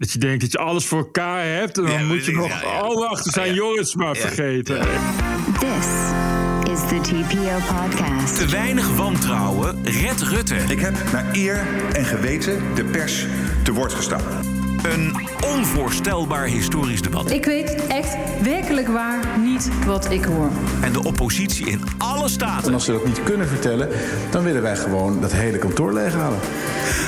Dat je denkt dat je alles voor elkaar hebt. En dan Ja, moet je nog ja, ja. alle achter zijn Ja. Joris maar Ja. vergeten. This is the TPO podcast. Te weinig wantrouwen. Red Rutte. Ik heb naar eer en geweten de pers te woord gestaan. Een onvoorstelbaar historisch debat. Ik weet echt werkelijk waar niet wat ik hoor. En de oppositie in alle En staten. als ze dat niet kunnen vertellen, dan willen wij gewoon dat hele kantoor leeghalen.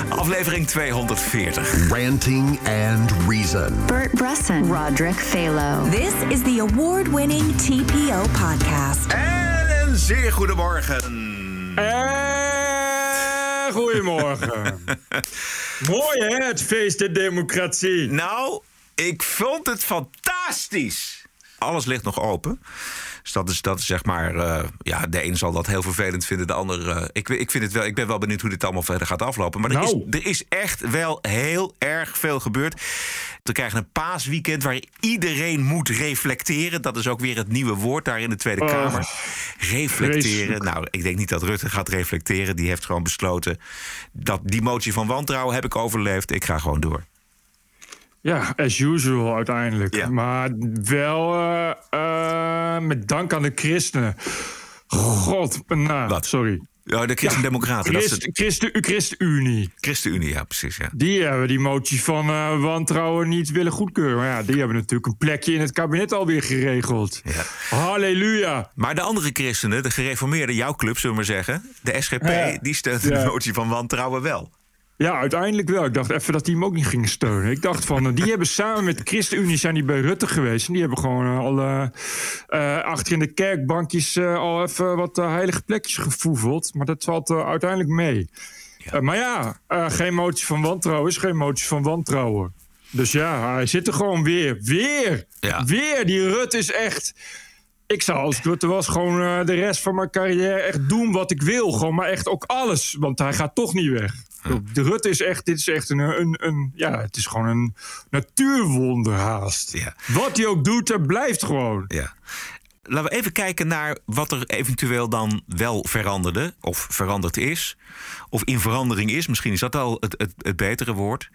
Aflevering 240. Ranting and Reason. Bert Bresson, Roderick Phalo. This is the award winning TPO podcast. En een zeer goedemorgen. En goedemorgen. Mooi hè, het feest der democratie. Nou, ik vond het fantastisch. Alles ligt nog open. Dus dat is, dat is zeg maar. eh, ja, de een zal dat heel vervelend vinden. De ander. eh, ik, ik, vind het wel, ik ben wel benieuwd hoe dit allemaal verder gaat aflopen. Maar er, Nou. is, er is echt wel heel erg veel gebeurd. We krijgen een paasweekend waar iedereen moet reflecteren. Dat is ook weer het nieuwe woord daar in de Tweede Oh, Kamer. Reflecteren. vreselijk. Nou, ik denk niet dat Rutte gaat reflecteren. Die heeft gewoon besloten. dat die motie van wantrouwen heb ik overleefd. Ik ga gewoon door. Ja, as usual uiteindelijk. Ja. Maar wel eh, eh, met dank aan de christenen. God, nou, Wat? sorry. Ja, de Christen-Democraten. dat is Christ, het. Christen, ChristenUnie. ChristenUnie, ja, precies. Ja. Die hebben die motie van eh, wantrouwen niet willen goedkeuren. Maar ja, die hebben natuurlijk een plekje in het kabinet alweer geregeld. Ja. Halleluja. Maar de andere christenen, de gereformeerden, jouw club, zullen we maar zeggen, de SGP, Ja. die steunt Ja. de motie van wantrouwen wel. Ja, uiteindelijk wel. Ik dacht even dat die hem ook niet gingen steunen. Ik dacht van, die hebben samen met de ChristenUnie zijn die bij Rutte geweest. En die hebben gewoon eh, al eh, eh, achter in de kerkbankjes eh, al even wat heilige plekjes gevoeveld. Maar dat valt uiteindelijk mee. Eh, maar ja, geen motie van wantrouwen is geen motie van wantrouwen. Dus ja, hij zit er gewoon weer. Weer! Ja. Weer! Die Rutte is echt... Ik zou als Rutte was gewoon de rest van mijn carrière echt doen wat ik wil. Gewoon, maar echt ook alles. Want hij gaat toch niet weg. De Rutte is echt, dit is echt een, een, een, ja, het is gewoon een natuurwonder haast. Ja. Wat hij ook doet, hij blijft gewoon. Ja. Laten we even kijken naar wat er eventueel dan wel veranderde, of veranderd is, of in verandering is. Misschien is dat al het, het, het betere woord.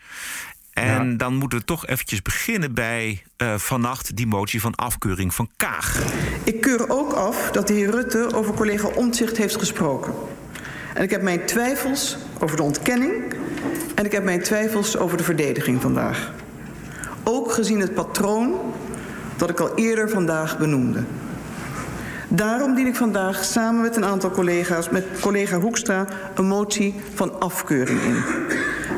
En Ja. dan moeten we toch eventjes beginnen bij eh, vannacht die motie van afkeuring van Kaag. Ik keur ook af dat de heer Rutte over collega Omtzigt heeft gesproken. En ik heb mijn twijfels over de ontkenning en ik heb mijn twijfels over de verdediging vandaag. Ook gezien het patroon dat ik al eerder vandaag benoemde. Daarom dien ik vandaag samen met een aantal collega's, met collega Hoekstra, een motie van afkeuring in.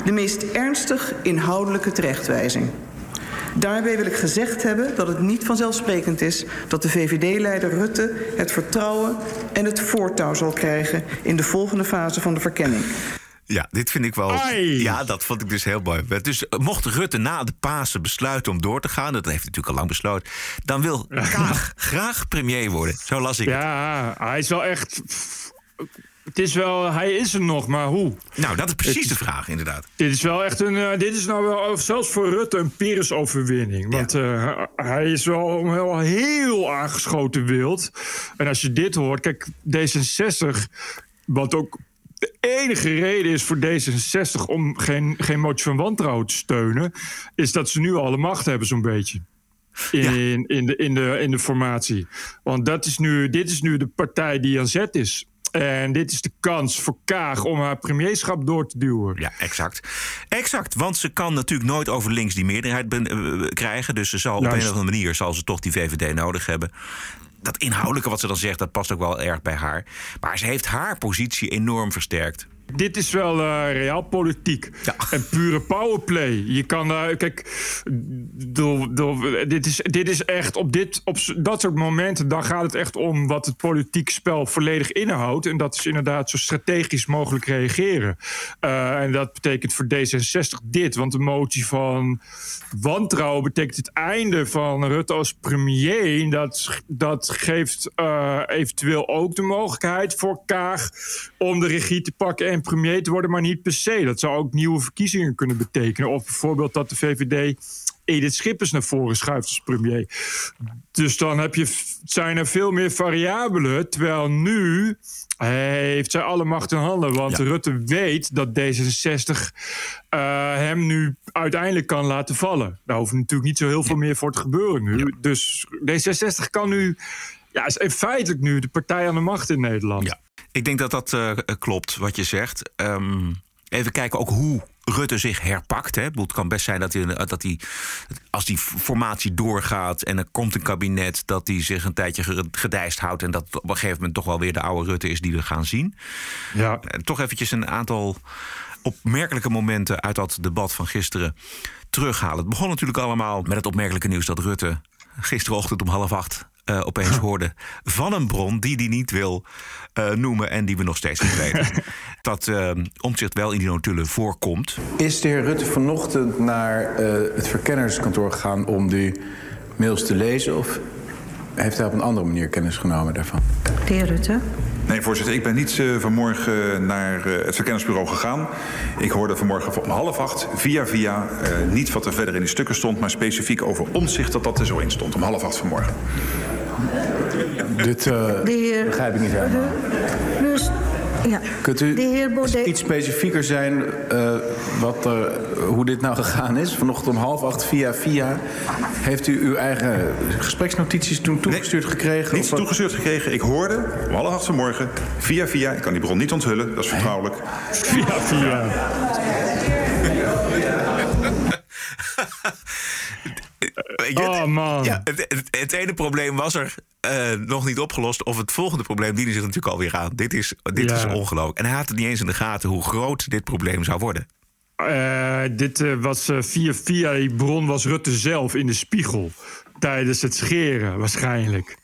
De meest ernstig inhoudelijke terechtwijzing. Daarbij wil ik gezegd hebben dat het niet vanzelfsprekend is dat de VVD-leider Rutte het vertrouwen en het voortouw zal krijgen in de volgende fase van de verkenning. Ja, dit vind ik wel. Ai. Ja, dat vond ik dus heel mooi. Dus eh, mocht Rutte na de Pasen besluiten om door te gaan, dat heeft hij natuurlijk al lang besloten, dan wil Kaag graag premier worden. Zo las ik het. Ja, hij is wel echt... Het is wel, hij is er nog, maar hoe? Nou, dat is precies Het- de vraag, inderdaad. Dit is wel echt een. eh, dit is nou wel zelfs voor Rutte een Pyrrhus-overwinning. Want eh, hij is wel heel, heel aangeschoten wild. En als je dit hoort, kijk, D66, wat ook de enige reden is voor D66 om geen, geen motie van wantrouwen te steunen, is dat ze nu al de macht hebben, zo'n beetje. In, in, de, in, de, in de formatie. Want dat is nu, dit is nu de partij die aan zet is. En dit is de kans voor Kaag om haar premierschap door te duwen. Ja, exact. Exact, want ze kan natuurlijk nooit over links die meerderheid ben- eh, krijgen. Dus ze zal op een of andere manier zal ze toch die VVD nodig hebben. Dat inhoudelijke wat ze dan zegt, dat past ook wel erg bij haar. Maar ze heeft haar positie enorm versterkt. Dit is wel eh realpolitiek. Ja. En pure powerplay. Je kan daar. kijk, door, door, dit, is, dit is echt op, dit, op dat soort momenten. dan gaat het echt om wat het politiek spel volledig inhoudt. En dat is inderdaad zo strategisch mogelijk reageren. Eh, en dat betekent voor D66 dit. Want de motie van wantrouwen betekent het einde van Rutte als premier. Dat, dat geeft eventueel ook de mogelijkheid voor Kaag om de regie te pakken en premier te worden, maar niet per se. Dat zou ook nieuwe verkiezingen kunnen betekenen. Of bijvoorbeeld dat de VVD Edith Schippers naar voren schuift als premier. Dus dan heb je, zijn er veel meer variabelen. Terwijl nu heeft zij alle macht in handen. Want Rutte weet dat D66 uh, hem nu uiteindelijk kan laten vallen. Daar hoeft natuurlijk niet zo heel veel meer voor te gebeuren nu. Dus D66 kan nu, ja, is feitelijk nu de partij aan de macht in Nederland. Ja. Ik denk dat dat uh, klopt wat je zegt. Um, even kijken ook hoe Rutte zich herpakt. Hè. Het kan best zijn dat hij, dat hij, als die formatie doorgaat en er komt een kabinet, dat hij zich een tijdje gedijst houdt en dat op een gegeven moment toch wel weer de oude Rutte is die we gaan zien. Ja. En toch eventjes een aantal opmerkelijke momenten uit dat debat van gisteren terughalen. Het begon natuurlijk allemaal met het opmerkelijke nieuws dat Rutte gisterochtend om half acht uh, opeens hoorde van een bron die hij niet wil uh, noemen en die we nog steeds niet weten. dat uh, omzicht wel in die notulen voorkomt. Is de heer Rutte vanochtend naar het verkennerskantoor gegaan om die mails te lezen? Of heeft hij op een andere manier kennis genomen daarvan? De heer Rutte. Nee, voorzitter, ik ben niet uh, vanmorgen naar uh, het verkenningsbureau gegaan. Ik hoorde vanmorgen om half acht via via uh, niet wat er verder in die stukken stond, maar specifiek over omzicht dat dat er zo in stond. Om half acht vanmorgen. Dit heer... begrijp ik niet helemaal. Dus, ja. Kunt u de heer Baudet... iets specifieker zijn uh, wat hoe dit nou gegaan is? Vanochtend om half acht via via. Heeft u uw eigen gespreksnotities toen toegestuurd nee, gekregen? Niets toegestuurd gekregen. Ik hoorde om half acht vanmorgen via via. Ik kan die bron niet onthullen, dat is vertrouwelijk. Via via. Oh man. Ja, het, het, het, ene probleem was er uh, nog niet opgelost. Of het volgende probleem diende zich natuurlijk alweer aan. Dit is, dit Ja. is ongelooflijk. En hij had het niet eens in de gaten hoe groot dit probleem zou worden. Eh, dit eh, was eh, via via die bron was Rutte zelf in de spiegel. Tijdens het scheren waarschijnlijk.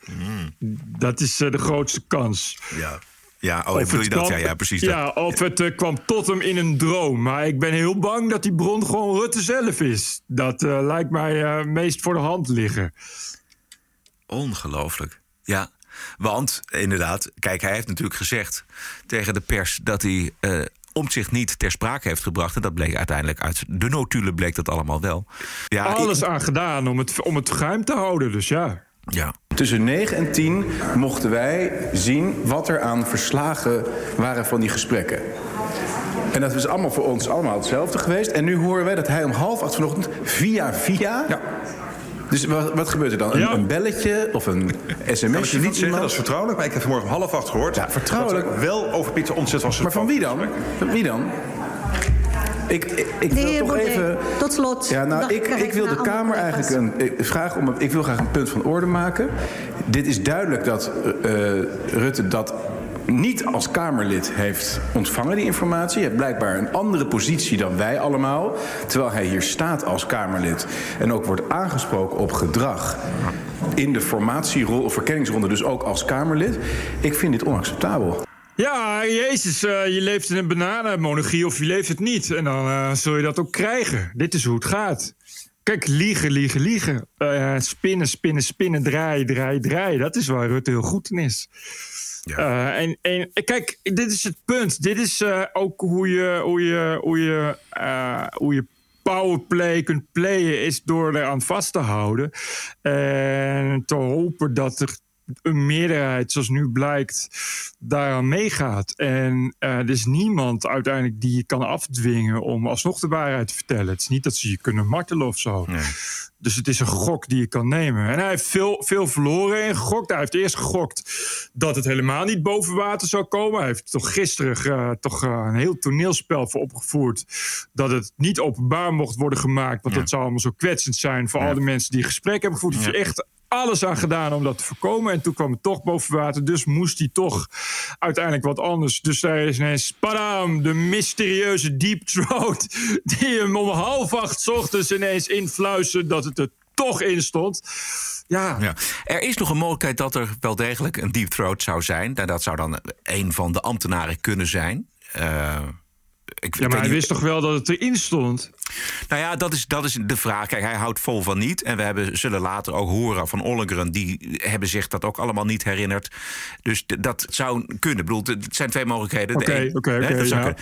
Dat is eh, de grootste kans. Ja. Ja, oh, je dat? Ja, ja, precies. dat. Ja, of het eh, kwam tot hem in een droom. Maar ik ben heel bang dat die bron gewoon Rutte zelf is. Dat eh, lijkt mij eh, meest voor de hand liggen. Ongelooflijk. Ja, want inderdaad, kijk, hij heeft natuurlijk gezegd tegen de pers dat hij eh omzicht niet ter sprake heeft gebracht. En dat bleek uiteindelijk uit de notulen bleek dat allemaal wel. Ja, Alles ik- aan gedaan om het, om het geheim te houden, dus ja. Ja. Tussen 9 en 10 mochten wij zien wat er aan verslagen waren van die gesprekken. En dat is allemaal voor ons allemaal hetzelfde geweest. En nu horen wij dat hij om half acht vanochtend via via. Ja. Dus wat, wat gebeurt er dan? Een, Ja. een belletje of een sms'je? Je van niet zeggen, dat is vertrouwelijk. Maar ik heb vanmorgen om half acht gehoord. Ja, vertrouwelijk. Dat er wel over Pieter Omtzigt was Maar van wie dan? Van wie dan? Ik, ik, wil heer toch Baudet, even. tot slot. Ja, nou, ik, ik wil de Kamer eigenlijk een ik vraag om. Ik wil graag een punt van orde maken. Dit is duidelijk dat eh, Rutte dat niet als Kamerlid heeft ontvangen, die informatie. Hij heeft blijkbaar een andere positie dan wij allemaal. Terwijl hij hier staat als Kamerlid en ook wordt aangesproken op gedrag. In de formatierol of verkenningsronde, dus ook als Kamerlid. Ik vind dit onacceptabel. Ja, jezus, eh, je leeft in een bananenmonarchie of je leeft het niet. En dan eh, zul je dat ook krijgen. Dit is hoe het gaat. Kijk, liegen, liegen, liegen. Eh, spinnen, spinnen, spinnen, draaien, draaien, draaien. Dat is waar Rutte heel goed in is. Eh, en, en kijk, dit is het punt. Dit is ook hoe je, hoe je, hoe je, hoe je powerplay kunt playen, is door eraan vast te houden. En te hopen dat er een meerderheid, zoals nu blijkt, daaraan meegaat. En eh, er is niemand uiteindelijk die je kan afdwingen om alsnog de waarheid te vertellen. Het is niet dat ze je kunnen martelen of zo. Dus het is een gok die je kan nemen. En hij heeft veel, veel verloren in gegokt. Hij heeft eerst gegokt dat het helemaal niet boven water zou komen. Hij heeft toch gisteren eh, toch, eh, een heel toneelspel voor opgevoerd. Dat het niet openbaar mocht worden gemaakt. Want dat zou allemaal zo kwetsend zijn voor al de mensen die gesprek hebben gevoerd. Hij heeft echt alles aan gedaan om dat te voorkomen. En toen kwam het toch boven water. Dus moest hij toch uiteindelijk wat anders. Dus daar is ineens, padam, de mysterieuze deep throat. Die hem om half acht ochtends ineens influisterde dat het er toch in stond. Ja, Ja. Er is nog een mogelijkheid dat er wel degelijk een deep throat zou zijn. Nou, dat zou dan een van de ambtenaren kunnen zijn. Eh, ik, Ja, maar hij wist toch wel dat het erin stond? Nou ja, dat is, dat is de vraag. Kijk, hij houdt vol van niet. En we hebben, zullen later ook horen van Ollengren. Die hebben zich dat ook allemaal niet herinnerd. Dus dat zou kunnen. Ik bedoel, het zijn twee mogelijkheden. De Oké, oké, oké, ja.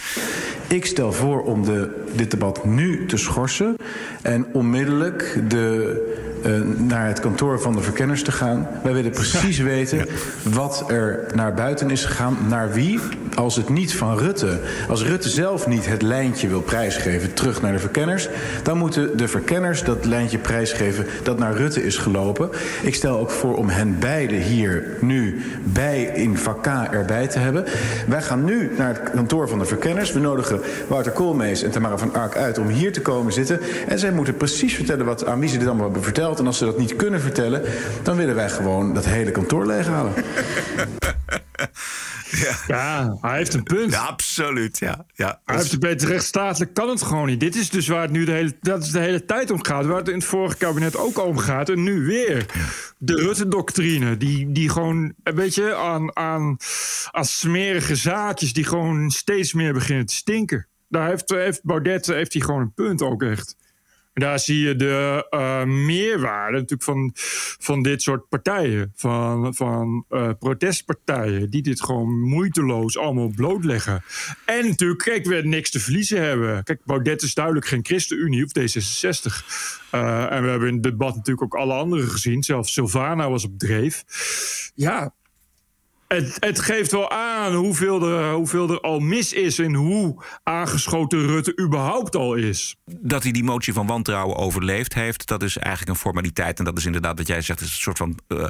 Ik stel voor om de, dit debat nu te schorsen en onmiddellijk de, eh, naar het kantoor van de verkenners te gaan. Wij willen precies weten wat er naar buiten is gegaan, naar wie. Als het niet van Rutte, als Rutte zelf niet het lijntje wil prijsgeven terug naar de verkenners, dan moeten de verkenners dat lijntje prijsgeven dat naar Rutte is gelopen. Ik stel ook voor om hen beiden hier nu bij in vak K erbij te hebben. Wij gaan nu naar het kantoor van de verkenners. We nodigen Wouter Koolmees en Tamara van Ark uit om hier te komen zitten. En zij moeten precies vertellen wat, aan dit allemaal hebben verteld. En als ze dat niet kunnen vertellen, dan willen wij gewoon dat hele kantoor leeghalen. Ja, hij heeft een punt. Ja, absoluut, ja. ja. Hij heeft het beter rechtsstatelijk kan het gewoon niet. Dit is dus waar het nu de hele, dat is de hele tijd om gaat. Waar het in het vorige kabinet ook om gaat. En nu weer. De Rutte-doctrine. Die, die gewoon, een beetje aan, aan, aan smerige zaadjes... die gewoon steeds meer beginnen te stinken. Daar heeft, heeft Baudet heeft hij gewoon een punt ook echt. Daar zie je de eh, meerwaarde natuurlijk van, van dit soort partijen. Van, van eh, protestpartijen. Die dit gewoon moeiteloos allemaal blootleggen. En natuurlijk, kijk, we niks te verliezen hebben. Kijk, Baudet is duidelijk geen ChristenUnie of D66. Eh, en we hebben in het debat natuurlijk ook alle anderen gezien. Zelfs Silvana was op dreef. Ja, het, het geeft wel aan hoeveel er, hoeveel er al mis is... en hoe aangeschoten Rutte überhaupt al is. dat hij die motie van wantrouwen overleefd heeft, dat is eigenlijk een formaliteit. En dat is inderdaad wat jij zegt, is een soort van eh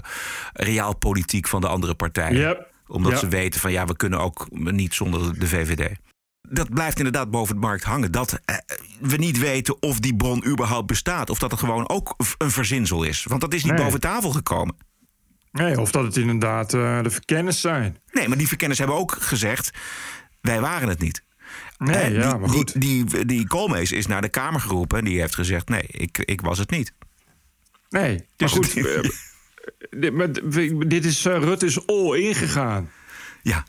realpolitiek van de andere partijen. Yep. Omdat ze weten van ja, we kunnen ook niet zonder de VVD. Dat blijft inderdaad boven de markt hangen. Dat eh, we niet weten of die bron überhaupt bestaat. Of dat het gewoon ook een verzinsel is. Want dat is niet Nee. boven tafel gekomen. Nee, of dat het inderdaad eh, de verkenners zijn. Nee, maar die verkenners hebben ook gezegd... wij waren het niet. Nee, ja, die, maar goed. Die, die, die Koolmees is naar de Kamer geroepen... en die heeft gezegd, nee, ik, ik was het niet. Nee, maar Dus goed. het- eh, dit, maar dit is, eh, Rutte is all ingegaan. Ja,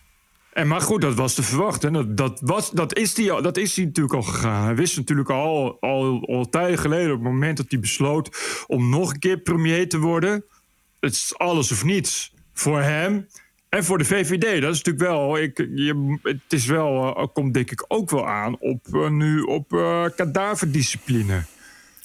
En maar goed, dat was te verwachten. Dat, dat, was, dat, is die, dat is hij natuurlijk al gegaan. Hij wist natuurlijk al, al, al tijden geleden, op het moment dat hij besloot om nog een keer premier te worden. Het is alles of niets. Voor hem en voor de VVD. Dat is natuurlijk wel. Ik, je, het is wel, eh, komt denk ik ook wel aan op eh, nu op eh kadaverdiscipline.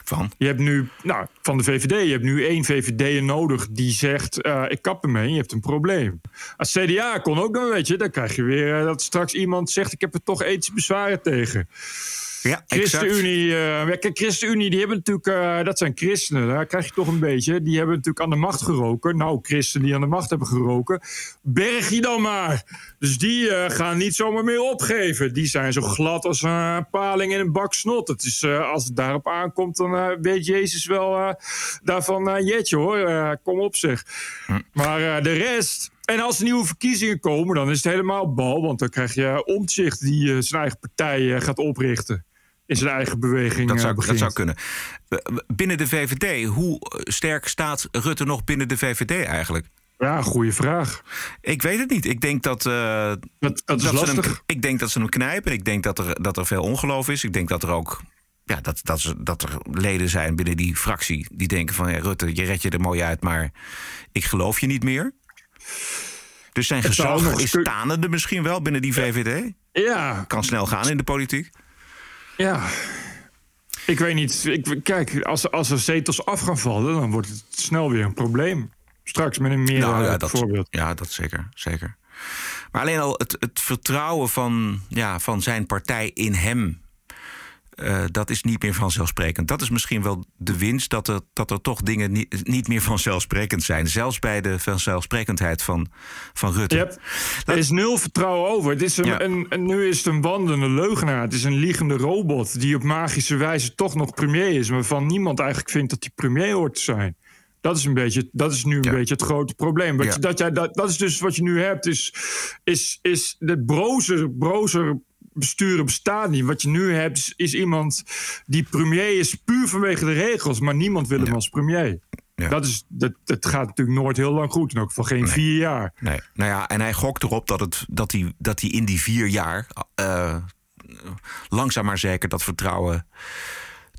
van. Je hebt nu, nou, van de VVD, je hebt nu één VVD'er nodig die zegt: Ik kap ermee, je hebt een probleem. Als CDA kon ook nog, weet je, dan krijg je weer dat straks iemand zegt: Ik heb er toch ethische bezwaren tegen. Ja, ChristenUnie, kijk, ChristenUnie, die hebben natuurlijk, eh, dat zijn christenen, daar krijg je toch een beetje. Die hebben natuurlijk aan de macht geroken. Nou, christenen die aan de macht hebben geroken, berg je dan maar. Dus die eh, gaan niet zomaar meer opgeven. Die zijn zo glad als een paling in een bak snot. Het is, als het daarop aankomt, dan weet Jezus wel daarvan, jetje hoor, kom op zeg. Maar eh, de rest... En als er nieuwe verkiezingen komen, dan is het helemaal bal. Want dan krijg je omzicht die zijn eigen partij gaat oprichten. In zijn eigen beweging Dat eh, zou, dat zou kunnen. Binnen de VVD, hoe sterk staat Rutte nog binnen de VVD eigenlijk? Ja, goede vraag. Ik weet het niet. Ik denk dat, eh, Dat, dat is dat ze hem, lastig. ik denk dat ze hem knijpen. Ik denk dat er, dat er veel ongeloof is. Ik denk dat er ook ja, dat, dat, dat er leden zijn binnen die fractie die denken van ja, Rutte, je red je er mooi uit, maar ik geloof je niet meer. Dus zijn Het gezag is misschien wel binnen die VVD. Ja, Kan snel gaan in de politiek. Ja. Ik weet niet. Ik, kijk, als, als er zetels af gaan vallen, dan wordt het snel weer een probleem. Straks met een meer Nou, ja, dat, voorbeeld. ja, dat zeker, zeker. Maar alleen al het, het vertrouwen van, ja, van zijn partij in hem. Eh, dat is niet meer vanzelfsprekend. Dat is misschien wel de winst dat er, dat er toch dingen niet, niet meer vanzelfsprekend zijn. Zelfs bij de vanzelfsprekendheid van, van Rutte. Hebt, er is nul vertrouwen over. Het is een, Ja. een, een- nu is het een wandelende leugenaar. Het is een liegende robot die op magische wijze toch nog premier is. Waarvan niemand eigenlijk vindt dat hij premier hoort te zijn. Dat is, een beetje, dat is nu een Ja. beetje het grote probleem. Ja. dat, jij, dat, dat is dus wat je nu hebt. Is, is, is de brozer, brozer besturen bestaat niet. Wat je nu hebt is, is iemand die premier is puur vanwege de regels. Maar niemand wil hem Ja. als premier. Ja. Dat, is, dat, dat gaat natuurlijk nooit heel lang goed. In elk geval geen vier jaar. Nee. Nou ja, en hij gokt erop dat, het, dat, hij, dat hij in die vier jaar. eh, langzaam maar zeker dat vertrouwen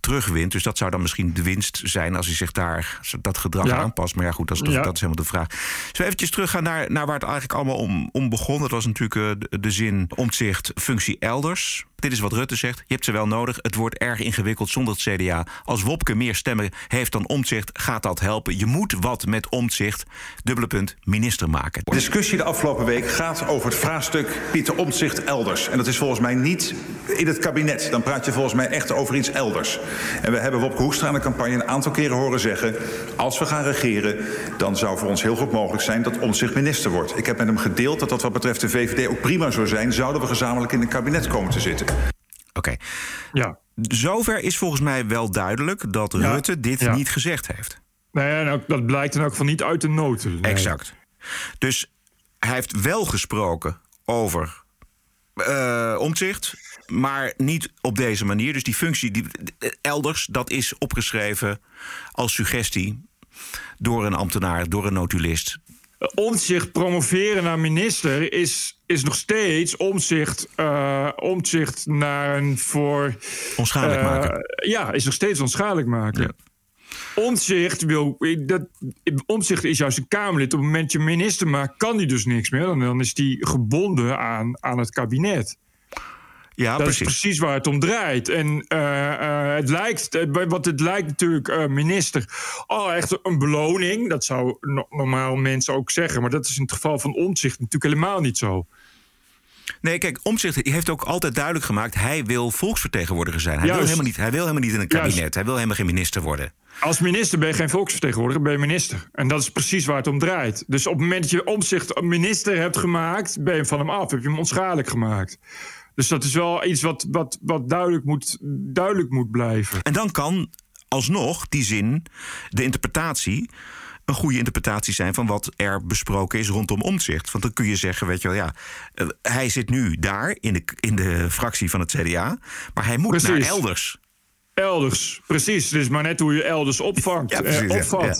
terugwint. Dus dat zou dan misschien de winst zijn als hij zich daar dat gedrag Ja. aanpast. Maar ja, goed, dat is, Ja. dat is helemaal de vraag. Zullen we eventjes teruggaan naar, naar waar het eigenlijk allemaal om, om begon? Dat was natuurlijk eh, de, de zin omzicht functie elders. Dit is wat Rutte zegt. Je hebt ze wel nodig. Het wordt erg ingewikkeld zonder het CDA. Als Wopke meer stemmen heeft dan omzicht, gaat dat helpen. Je moet wat met omzicht, dubbele punt, minister maken. De discussie de afgelopen week gaat over het vraagstuk Pieter Omtzigt elders. En dat is volgens mij niet in het kabinet. Dan praat je volgens mij echt over iets elders. En we hebben Wopke Hoekstra in de campagne een aantal keren horen zeggen... als we gaan regeren, dan zou voor ons heel goed mogelijk zijn... dat Omtzigt minister wordt. Ik heb met hem gedeeld dat dat wat betreft de VVD ook prima zou zijn... zouden we gezamenlijk in een kabinet komen te zitten. Oké. Ja. Zover is volgens mij wel duidelijk dat Ja. Rutte dit Ja. niet gezegd heeft. Ja, nou, dat blijkt dan ook van niet uit de noten. Nee. Exact. Dus hij heeft wel gesproken over eh omzicht, maar niet op deze manier. Dus die functie die, elders, dat is opgeschreven als suggestie door een ambtenaar, door een notulist. Omzicht promoveren naar minister is, is nog steeds omzicht, eh omzicht naar een voor. Onschadelijk eh, maken. Ja, is nog steeds onschadelijk maken. Omzicht wil. Dat, omzicht is juist een Kamerlid. Op het moment dat je minister maakt, kan hij dus niks meer. Dan, dan is hij gebonden aan, aan het kabinet. Ja, dat precies. is precies waar het om draait. En eh, eh, het lijkt, eh, wat het lijkt natuurlijk, minister, oh, echt een beloning. Dat zou no- normaal mensen ook zeggen. Maar dat is in het geval van omzicht natuurlijk helemaal niet zo. Nee, kijk, Omtzigt heeft ook altijd duidelijk gemaakt... hij wil volksvertegenwoordiger zijn. Hij, wil helemaal, niet, hij wil helemaal niet in een Juist. kabinet. Hij wil helemaal geen minister worden. Als minister ben je geen volksvertegenwoordiger, ben je minister. En dat is precies waar het om draait. Dus op het moment dat je omzicht minister hebt gemaakt, ben je van hem af. Heb je hem onschadelijk gemaakt. Dus dat is wel iets wat, wat, wat duidelijk, moet, duidelijk moet blijven. En dan kan alsnog die zin, de interpretatie... een goede interpretatie zijn van wat er besproken is rondom omzicht. Want dan kun je zeggen, weet je wel, ja... eh, hij zit nu daar, in de, in de fractie van het CDA... maar hij moet Precies. naar elders. Elders, precies. Het is maar net hoe je elders opvangt, Ja, eh, precies, ja.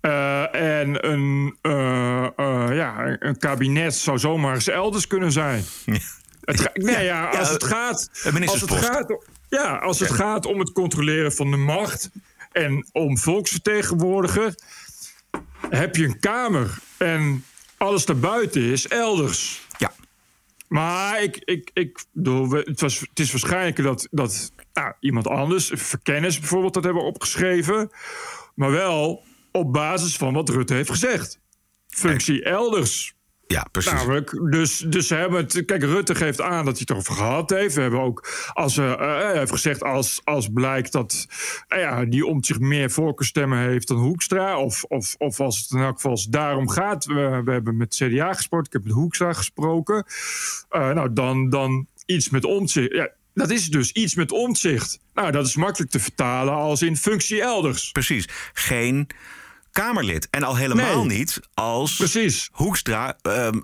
Eh, en een, eh, ja, een kabinet zou zomaar eens elders kunnen zijn. Het nee, ja, als het gaat, als het gaat, ja, als het gaat om het controleren van de macht en om volksvertegenwoordiger, heb je een kamer en alles daarbuiten is elders. Ja. Maar ik, ik, ik het, was, het is waarschijnlijk dat, dat nou, iemand anders, verkennis bijvoorbeeld, dat hebben opgeschreven. Maar wel op basis van wat Rutte heeft gezegd. Functie elders. Ja, precies. Namelijk, dus, dus ze hebben het. Kijk, Rutte geeft aan dat hij het erover gehad heeft. We hebben ook, als, eh, eh, hij heeft gezegd, als, als blijkt dat nou ja, die om zich meer voorkeurstemmen heeft dan Hoekstra. Of, of, of als het in elk geval daarom gaat. We, we hebben met CDA gesproken, ik heb met Hoekstra gesproken. Eh, nou, dan, dan iets met omzicht. Ja, dat is dus iets met omzicht. Nou, dat is makkelijk te vertalen als in functie elders. Precies. Geen Kamerlid. En al helemaal Nee. niet als Precies. Hoekstra ehm,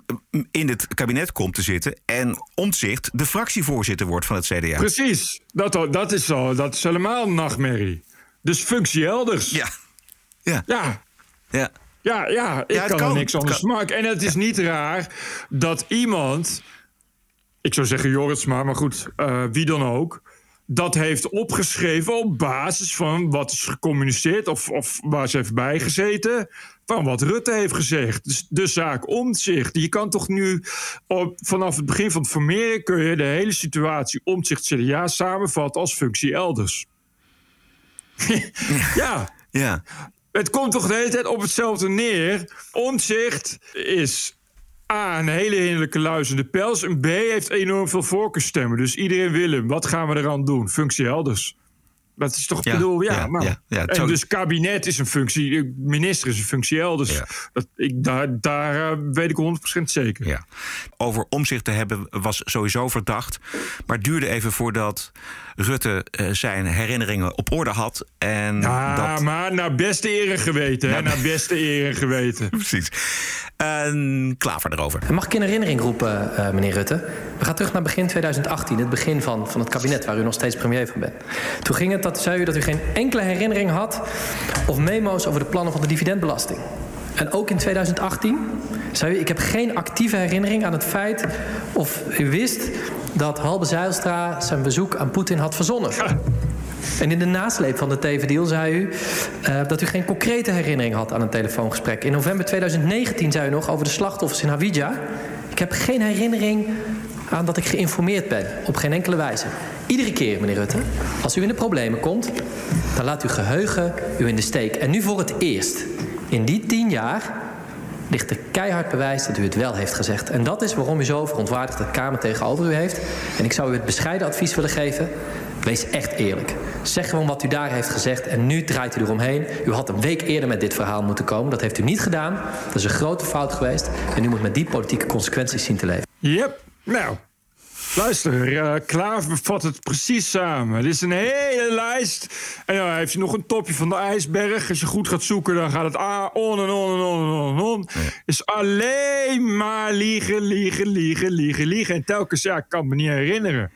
in het kabinet komt te zitten... en Omtzigt de fractievoorzitter wordt van het CDA. Precies. Dat, dat, is al, dat is helemaal een nachtmerrie. Dus functie elders. Ja. Ja. Ja. Ja. Ja, ja, ik Ja, kan, kan. er niks anders maken. En het is niet raar dat iemand, ik zou zeggen Jorritsma, maar goed, eh, wie dan ook, dat heeft opgeschreven op basis van wat is gecommuniceerd of, of waar ze heeft bijgezeten, van wat Rutte heeft gezegd. Dus de zaak omzicht. Je kan toch nu op, vanaf het begin van het formeren kun je de hele situatie omzicht CDA samenvatten als functie elders. ja. Ja. Het komt toch de hele tijd op hetzelfde neer. Omzicht is A, een hele hinderlijke luizende pels. En B, heeft enorm veel voorkeurstemmen. Dus iedereen wil hem. Wat gaan we eraan doen? Functie elders. Dat is toch, Ja, bedoel, ja. ja, ja, ja, het en dus kabinet is een functie, minister is een functie elders. Dat, ik, daar daar eh, weet ik 100% zeker. Ja. Over omzicht te hebben was sowieso verdacht. Maar duurde even voordat Rutte eh, zijn herinneringen op orde had. En Ja, dat... maar naar beste eer en geweten. Hè? Nou, Naar beste eer en geweten. Precies. En Klaver erover. Mag ik in herinnering roepen, eh, meneer Rutte? We gaan terug naar begin 2018, het begin van, van het kabinet waar u nog steeds premier van bent. Toen ging het dat zei u dat u geen enkele herinnering had of memo's over de plannen van de dividendbelasting. En ook in 2018 zei u, ik heb geen actieve herinnering aan het feit of u wist dat Halbe Zijlstra zijn bezoek aan Poetin had verzonnen. En in de nasleep van de TV-deal zei u uh, dat u geen concrete herinnering had aan een telefoongesprek. In november 2019 zei u nog over de slachtoffers in Hawija. Ik heb geen herinnering aan dat ik geïnformeerd ben. Op geen enkele wijze. Iedere keer, meneer Rutte, als u in de problemen komt, dan laat uw geheugen u in de steek. En nu voor het eerst, in die tien jaar, ligt er keihard bewijs dat u het wel heeft gezegd. En dat is waarom u zo verontwaardigd de Kamer tegenover u heeft. En ik zou u het bescheiden advies willen geven. Wees echt eerlijk. Zeg gewoon wat u daar heeft gezegd en nu draait u eromheen. U had een week eerder met dit verhaal moeten komen. Dat heeft u niet gedaan. Dat is een grote fout geweest. En u moet met die politieke consequenties zien te leven. Yep. Nou, Luister, uh, Klaver vat het precies samen. Dit is een hele lijst. En dan heeft hij nog een topje van de ijsberg. Als je goed gaat zoeken, dan gaat het ah, on en on en on en on. Is alleen maar liegen, liegen, liegen, liegen, liegen. En telkens, ja, ik kan me niet herinneren.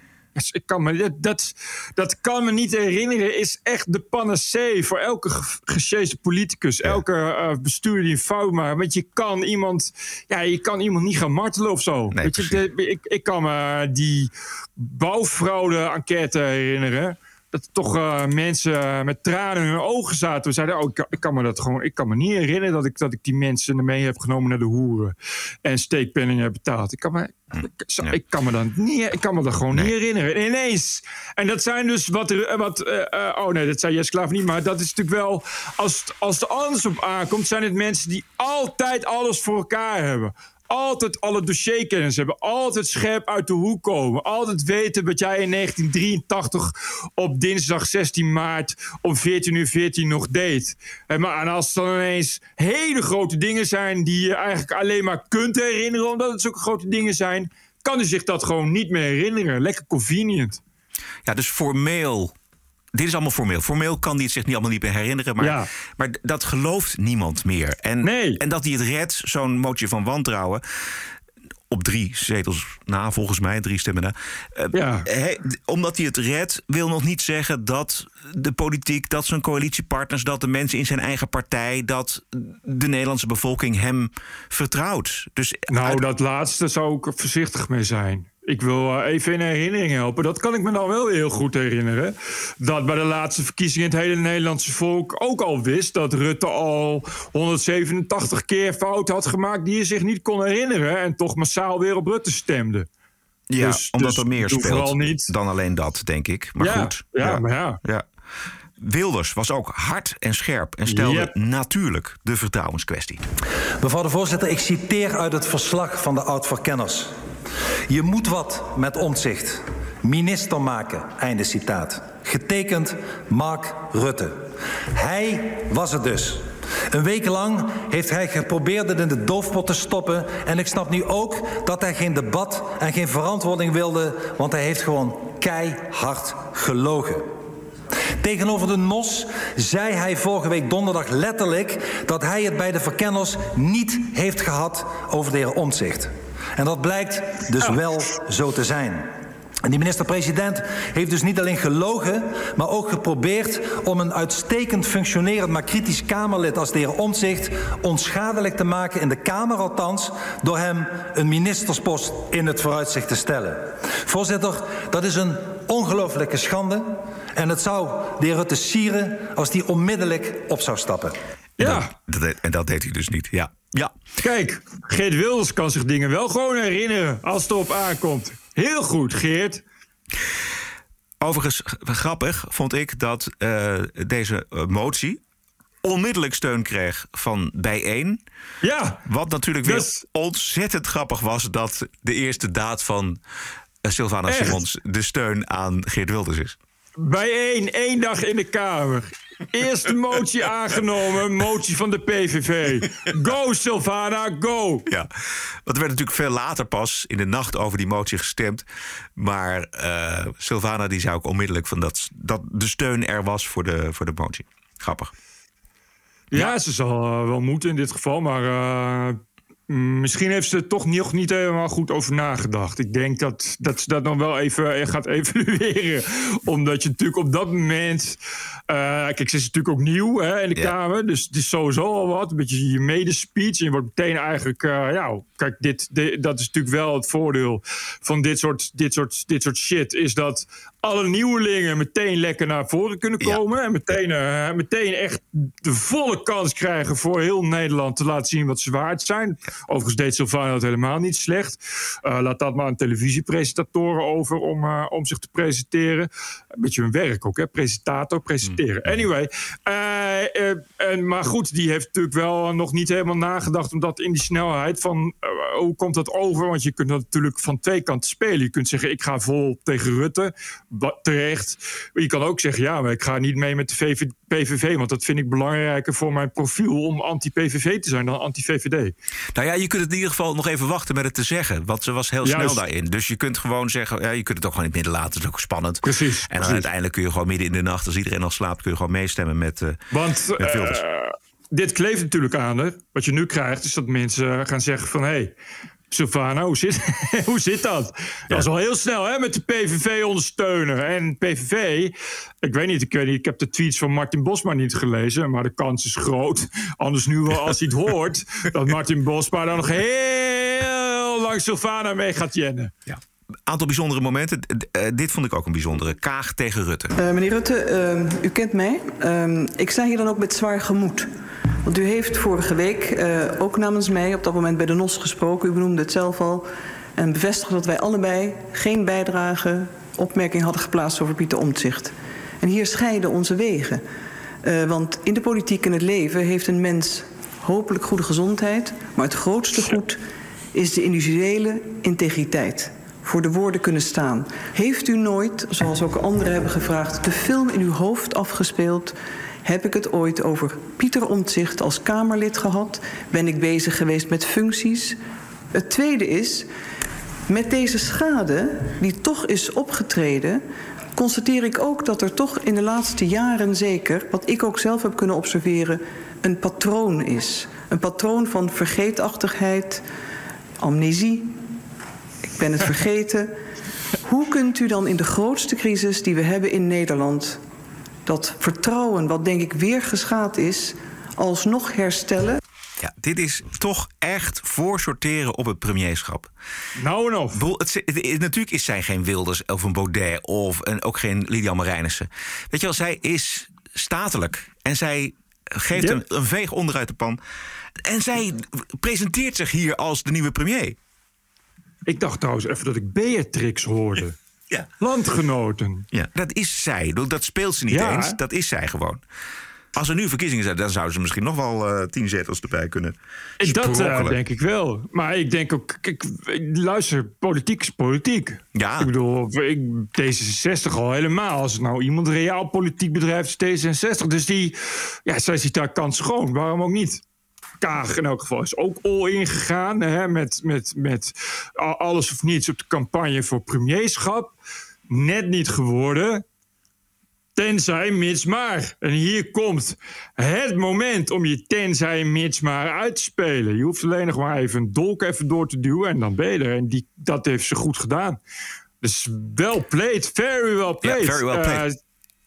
Ik kan me, dat, dat, dat kan me niet herinneren, is echt de panacee voor elke gesjeeste politicus, elke uh, bestuurder die een fout maakt. Want je kan iemand, ja, je kan iemand niet gaan martelen of zo. Nee, Weet je, de, ik, ik kan me die bouwfraude-enquête herinneren dat toch uh, mensen met tranen in hun ogen zaten. We zeiden, oh, ik, ik, kan me dat gewoon, ik kan me niet herinneren dat ik, dat ik die mensen mee heb genomen naar de hoeren en steekpenningen heb betaald. Ik kan me, ik, ik kan me dan niet, ik kan me dat gewoon nee. niet herinneren. Ineens. En dat zijn dus wat, wat uh, uh, oh nee, dat zei Jess Klaver niet, maar dat is natuurlijk wel, als, als er anders op aankomt, zijn het mensen die altijd alles voor elkaar hebben altijd alle dossierkennis hebben. Altijd scherp uit de hoek komen. Altijd weten wat jij in 1983 op dinsdag 16 maart om 14 uur 14 nog deed. En, maar, en als het dan ineens hele grote dingen zijn die je eigenlijk alleen maar kunt herinneren, omdat het zulke grote dingen zijn, kan hij zich dat gewoon niet meer herinneren. Lekker convenient. Ja, dus formeel dit is allemaal formeel. Formeel kan hij het zich niet allemaal niet meer herinneren. Maar, ja. maar dat gelooft niemand meer. En, nee. en dat hij het redt, zo'n motie van wantrouwen. Op drie zetels na, volgens mij, drie stemmen na. Ja. He, omdat hij het redt, wil nog niet zeggen dat de politiek, dat zijn coalitiepartners, dat de mensen in zijn eigen partij, dat de Nederlandse bevolking hem vertrouwt. Dus nou, uit... dat laatste zou ik voorzichtig mee zijn. Ik wil even in herinnering helpen. Dat kan ik me nou wel heel goed herinneren. Dat bij de laatste verkiezingen het hele Nederlandse volk ook al wist dat Rutte al 187 keer fout had gemaakt die hij zich niet kon herinneren. En toch massaal weer op Rutte stemde. Ja, dus, omdat dus er meer speelt niet. dan alleen dat, denk ik. Maar ja, goed. Ja, ja, maar ja. ja. Wilders was ook hard en scherp en stelde Yep. natuurlijk de vertrouwenskwestie. Mevrouw de voorzitter, ik citeer uit het verslag van de oud-verkenners. Je moet wat met omzicht. Minister maken. Einde citaat. Getekend Mark Rutte. Hij was het dus. Een week lang heeft hij geprobeerd het in de doofpot te stoppen. En ik snap nu ook dat hij geen debat en geen verantwoording wilde, want hij heeft gewoon keihard gelogen. Tegenover de NOS zei hij vorige week donderdag letterlijk dat hij het bij de verkenners niet heeft gehad over de heer Omtzigt. En dat blijkt dus wel zo te zijn. En die minister-president heeft dus niet alleen gelogen, maar ook geprobeerd om een uitstekend functionerend, maar kritisch Kamerlid als de heer Omtzigt onschadelijk te maken, in de Kamer althans, door hem een ministerspost in het vooruitzicht te stellen. Voorzitter, dat is een ongelooflijke schande. En het zou de heer Rutte sieren als die onmiddellijk op zou stappen. Ja. Dat, dat, en dat deed hij dus niet. Ja. ja. Kijk, Geert Wilders kan zich dingen wel gewoon herinneren als het erop aankomt. Heel goed, Geert. Overigens, grappig vond ik dat uh, deze uh, motie onmiddellijk steun kreeg van bijeen. Ja. Wat natuurlijk weer Dus- ontzettend grappig was dat de eerste daad van Sylvana Echt? Simons de steun aan Geert Wilders is. Bijeen, één dag in de Kamer. Eerste motie aangenomen, motie van de PVV. Go, Sylvana, go! Ja, want er werd natuurlijk veel later pas in de nacht over die motie gestemd. Maar uh, Sylvana die zei ook onmiddellijk van dat, dat de steun er was voor de, voor de motie. Grappig. Ja, ze zal uh, wel moeten in dit geval, maar uh, Mm, Misschien heeft ze er toch nog niet helemaal goed over nagedacht. Ik denk dat, dat ze dat nog wel even eh, gaat evalueren. Omdat je natuurlijk op dat moment. eh, kijk, ze is natuurlijk ook nieuw hè, in de Kamer. Dus het is sowieso al wat. Een beetje je medespeech. En je wordt meteen eigenlijk. eh, ja, kijk, dit, dit- dat is natuurlijk wel het voordeel van dit soort, dit, soort, dit soort shit. Is dat alle nieuwelingen meteen lekker naar voren kunnen komen. En meteen, eh, meteen echt de volle kans krijgen voor heel Nederland te laten zien wat ze waard zijn. Overigens deed Sylvana dat helemaal niet slecht. Eh, laat dat maar aan televisiepresentatoren over om, eh, om zich te presenteren. Een beetje hun werk ook, hè? presentator, presenteren. Anyway, eh, en, maar goed, die heeft natuurlijk wel nog niet helemaal nagedacht... omdat in die snelheid van hoe komt dat over? Want je kunt natuurlijk van twee kanten spelen. Je kunt zeggen, ik ga vol tegen Rutte, terecht. Je kan ook zeggen, ja, maar ik ga niet mee met de VV PVV... want dat vind ik belangrijker voor mijn profiel om anti-PVV te zijn dan anti-VVD. Nou ja, je kunt het in ieder geval nog even wachten met het te zeggen. Want ze was heel snel daarin. Dus je kunt gewoon zeggen, ja, je kunt het ook gewoon in het midden laten. Dat is ook spannend. Precies. En dan precies. uiteindelijk kun je gewoon midden in de nacht, als iedereen al slaapt, kun je gewoon meestemmen met, eh Want met Wilders. eh, dit kleeft natuurlijk aan er. Wat je nu krijgt is dat mensen gaan zeggen van... hé, hey, Sylvana, hoe zit, hoe zit dat? Dat is al heel snel, hè, met de PVV ondersteunen. En PVV, ik weet niet, ik weet niet, ik heb de tweets van Martin Bosma niet gelezen... maar de kans is groot, anders nu wel als hij het hoort... dat Martin Bosma dan nog heel lang Sylvana mee gaat jennen. Ja. Aantal bijzondere momenten. Eh, dit vond ik ook een bijzondere. Kaag tegen Rutte. Eh, meneer Rutte, eh, u kent mij. Ik sta hier dan ook met zwaar gemoed. Want u heeft vorige week eh, ook namens mij op dat moment bij de NOS gesproken. U benoemde het zelf al. En bevestigde dat wij allebei geen bijdrage, opmerking hadden geplaatst over Pieter Omtzigt. En hier scheiden onze wegen. Eh, want in de politiek en het leven heeft een mens hopelijk goede gezondheid. Maar het grootste goed is de individuele integriteit. Voor de woorden kunnen staan. Heeft u nooit, zoals ook anderen hebben gevraagd, de film in uw hoofd afgespeeld? Heb ik het ooit over Pieter Omtzigt als Kamerlid gehad? Ben ik bezig geweest met functies? Het tweede is, met deze schade die toch is opgetreden, constateer ik ook dat er toch in de laatste jaren zeker, wat ik ook zelf heb kunnen observeren, een patroon is. Een patroon van vergeetachtigheid, amnesie. Ik ben het vergeten. Hoe kunt u dan in de grootste crisis die we hebben in Nederland dat vertrouwen, wat denk ik weer geschaad is, alsnog herstellen? Ja, dit is toch echt voorsorteren op het premierschap. Nou en of. Natuurlijk is zij geen Wilders of een Baudet of een, ook geen Lydia Marijnissen. Weet je wel, zij is statelijk. En zij geeft een, een veeg onderuit de pan. En zij presenteert zich hier als de nieuwe premier. Ik dacht trouwens even dat ik Beatrix hoorde. Ja. Landgenoten. Ja, dat is zij. Ik Dat speelt ze niet Ja. eens. Dat is zij gewoon. Als er nu verkiezingen zijn, dan zouden ze misschien nog wel eh, tien zetels erbij kunnen. Ik- Dat eh, denk ik wel. Maar ik denk ook, kijk, luister, politiek is politiek. Ja. Ik bedoel, ik, D66 al helemaal. Als het nou iemand reaal politiek bedrijft, is D66. Dus die, ja, zij ziet daar kans schoon. Waarom ook niet? Kaag in elk geval is ook all in gegaan. Hè, met, met, met alles of niets op de campagne voor premierschap. Net niet geworden. Tenzij mits maar. En hier komt het moment om je tenzij mits maar uit te spelen. Je hoeft alleen nog maar even een dolk even door te duwen en dan ben je er. En die, dat heeft ze goed gedaan. Dus wel played, very well Ja, played. very well played. Eh,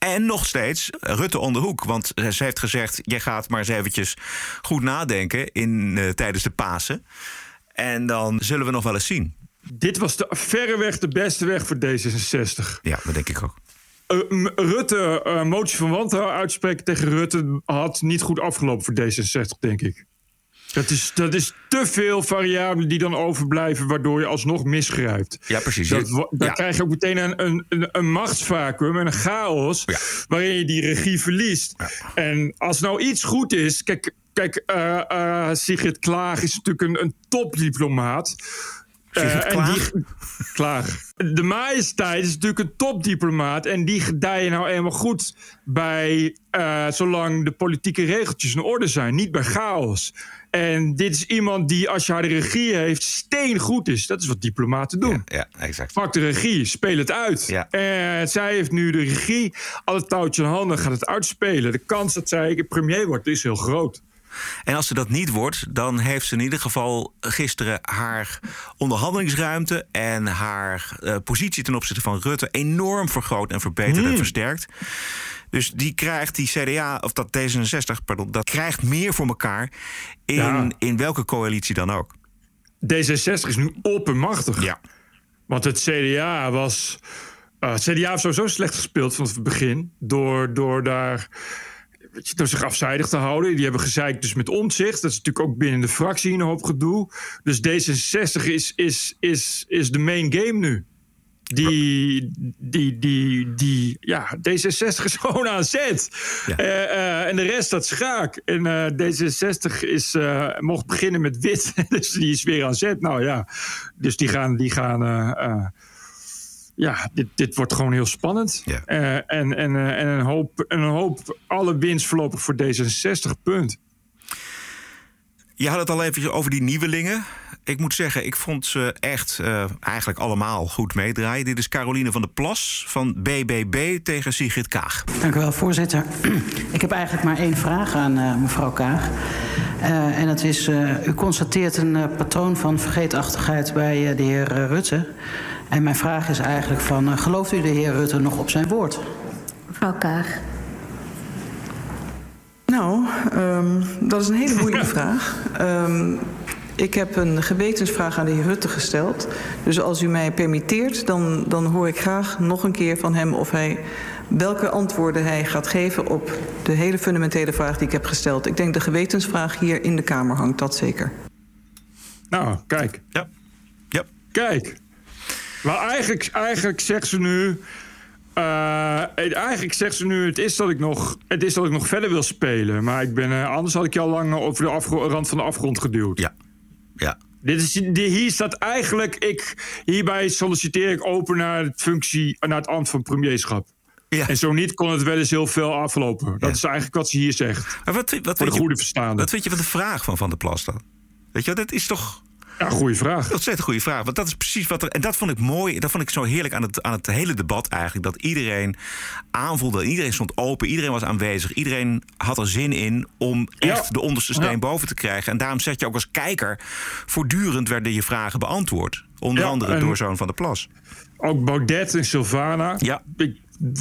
En nog steeds Rutte om de hoek. Want ze heeft gezegd: jij gaat maar eens eventjes goed nadenken in, eh, tijdens de Pasen. En dan zullen we nog wel eens zien. dit was de, verreweg de beste weg voor D66. Ja, dat denk ik ook. Eh, Rutte, eh, motie van wantrouwen uitspreken tegen Rutte had niet goed afgelopen voor D66, denk ik. Dat is, dat is te veel variabelen die dan overblijven, waardoor je alsnog misgrijpt. Ja, precies. Dat, dan ja. krijg je ook meteen een, een, een, machtsvacuum en een chaos Ja. waarin je die regie verliest. En als nou iets goed is, kijk, kijk eh, eh, Sigrid Klaag is natuurlijk een, een topdiplomaat. Sigrid Eh, die, Klaag. De majesteit is natuurlijk een topdiplomaat. En die gedijen nou eenmaal goed bij. zolang de politieke regeltjes in orde zijn, niet bij chaos. En dit is iemand die, als je haar de regie heeft, steengoed is. Dat is wat diplomaten doen. Ja, exact. Pak de regie, speel het uit. Ja. En zij heeft nu de regie. Alle touwtjes in handen gaat het uitspelen. De kans dat zij premier wordt is heel groot. En als ze dat niet wordt, dan heeft ze in ieder geval gisteren haar onderhandelingsruimte en haar uh, positie ten opzichte van Rutte enorm vergroot en verbeterd en Hmm. versterkt. Dus die krijgt die CDA, of dat D66, pardon, dat krijgt meer voor elkaar in, Ja. in welke coalitie dan ook. D66 is nu oppermachtig. Ja. Want het CDA was. eh, het CDA heeft sowieso slecht gespeeld vanaf het begin. Door, door daar. je, Door zich afzijdig te houden. Die hebben gezeikt dus met omzicht. Dat is natuurlijk ook binnen de fractie een hoop gedoe. Dus D66 is, is, is, is de main game nu. Die, die, die, die, ja, D66 is gewoon aan zet. Ja. Eh, eh, en de rest staat schaak. En eh, D66 is, mocht beginnen met wit, dus die is weer aan zet. Nou ja, dus die gaan, die gaan ja, dit, dit wordt gewoon heel spannend. Ja. En, en, en een, hoop, en een hoop, alle winst voorlopig voor D66, punt. Je had het al even over die nieuwelingen. Ik moet zeggen, ik vond ze echt eh, eigenlijk allemaal goed meedraaien. Dit is Caroline van der Plas van BBB tegen Sigrid Kaag. Dank u wel, voorzitter. Ik heb eigenlijk maar één vraag aan eh, mevrouw Kaag. Eh, en dat is, eh, u constateert een eh, patroon van vergeetachtigheid bij de heer Rutte. En mijn vraag is eigenlijk van, gelooft u de heer Rutte nog op zijn woord? Mevrouw Kaag. Nou, ehm, dat is een hele moeilijke vraag. Ehm, ik heb een gewetensvraag aan de heer Rutte gesteld. Dus als u mij permitteert, dan, dan hoor ik graag nog een keer van hem of hij welke antwoorden hij gaat geven op de hele fundamentele vraag die ik heb gesteld. Ik denk de gewetensvraag hier in de Kamer hangt, dat zeker. Nou, kijk. Ja. ja. Kijk. Maar eigenlijk, eigenlijk zegt ze nu. Eh, eigenlijk zegt ze nu: het is, dat ik nog, het is dat ik nog verder wil spelen. Maar ik ben, eh, anders had ik je al lang over de rand van de afgrond geduwd. Ja. Ja. Dit is, die, hier staat eigenlijk. Ik, hierbij solliciteer ik open naar, het functie, naar het ambt van premierschap. Ja. En zo niet kon het wel eens heel veel aflopen. Dat is eigenlijk wat ze hier zegt. Maar wat, wat, Voor de vind je- goede verstaande. wat vind je van de vraag van Van der Plas dan? Weet je, dat is toch Ja, goede vraag. een ontzettend goede vraag. Want dat is precies wat er. En dat vond ik mooi. Dat vond ik zo heerlijk aan het, aan het hele debat eigenlijk. Dat iedereen aanvoelde. Iedereen stond open. Iedereen was aanwezig. Iedereen had er zin in om echt Ja. de onderste steen Ja. boven te krijgen. En daarom zet je ook als kijker. Voortdurend werden je vragen beantwoord. Onder Ja, andere door zo'n van der Plas. Ook Baudet en Sylvana Ja. ik,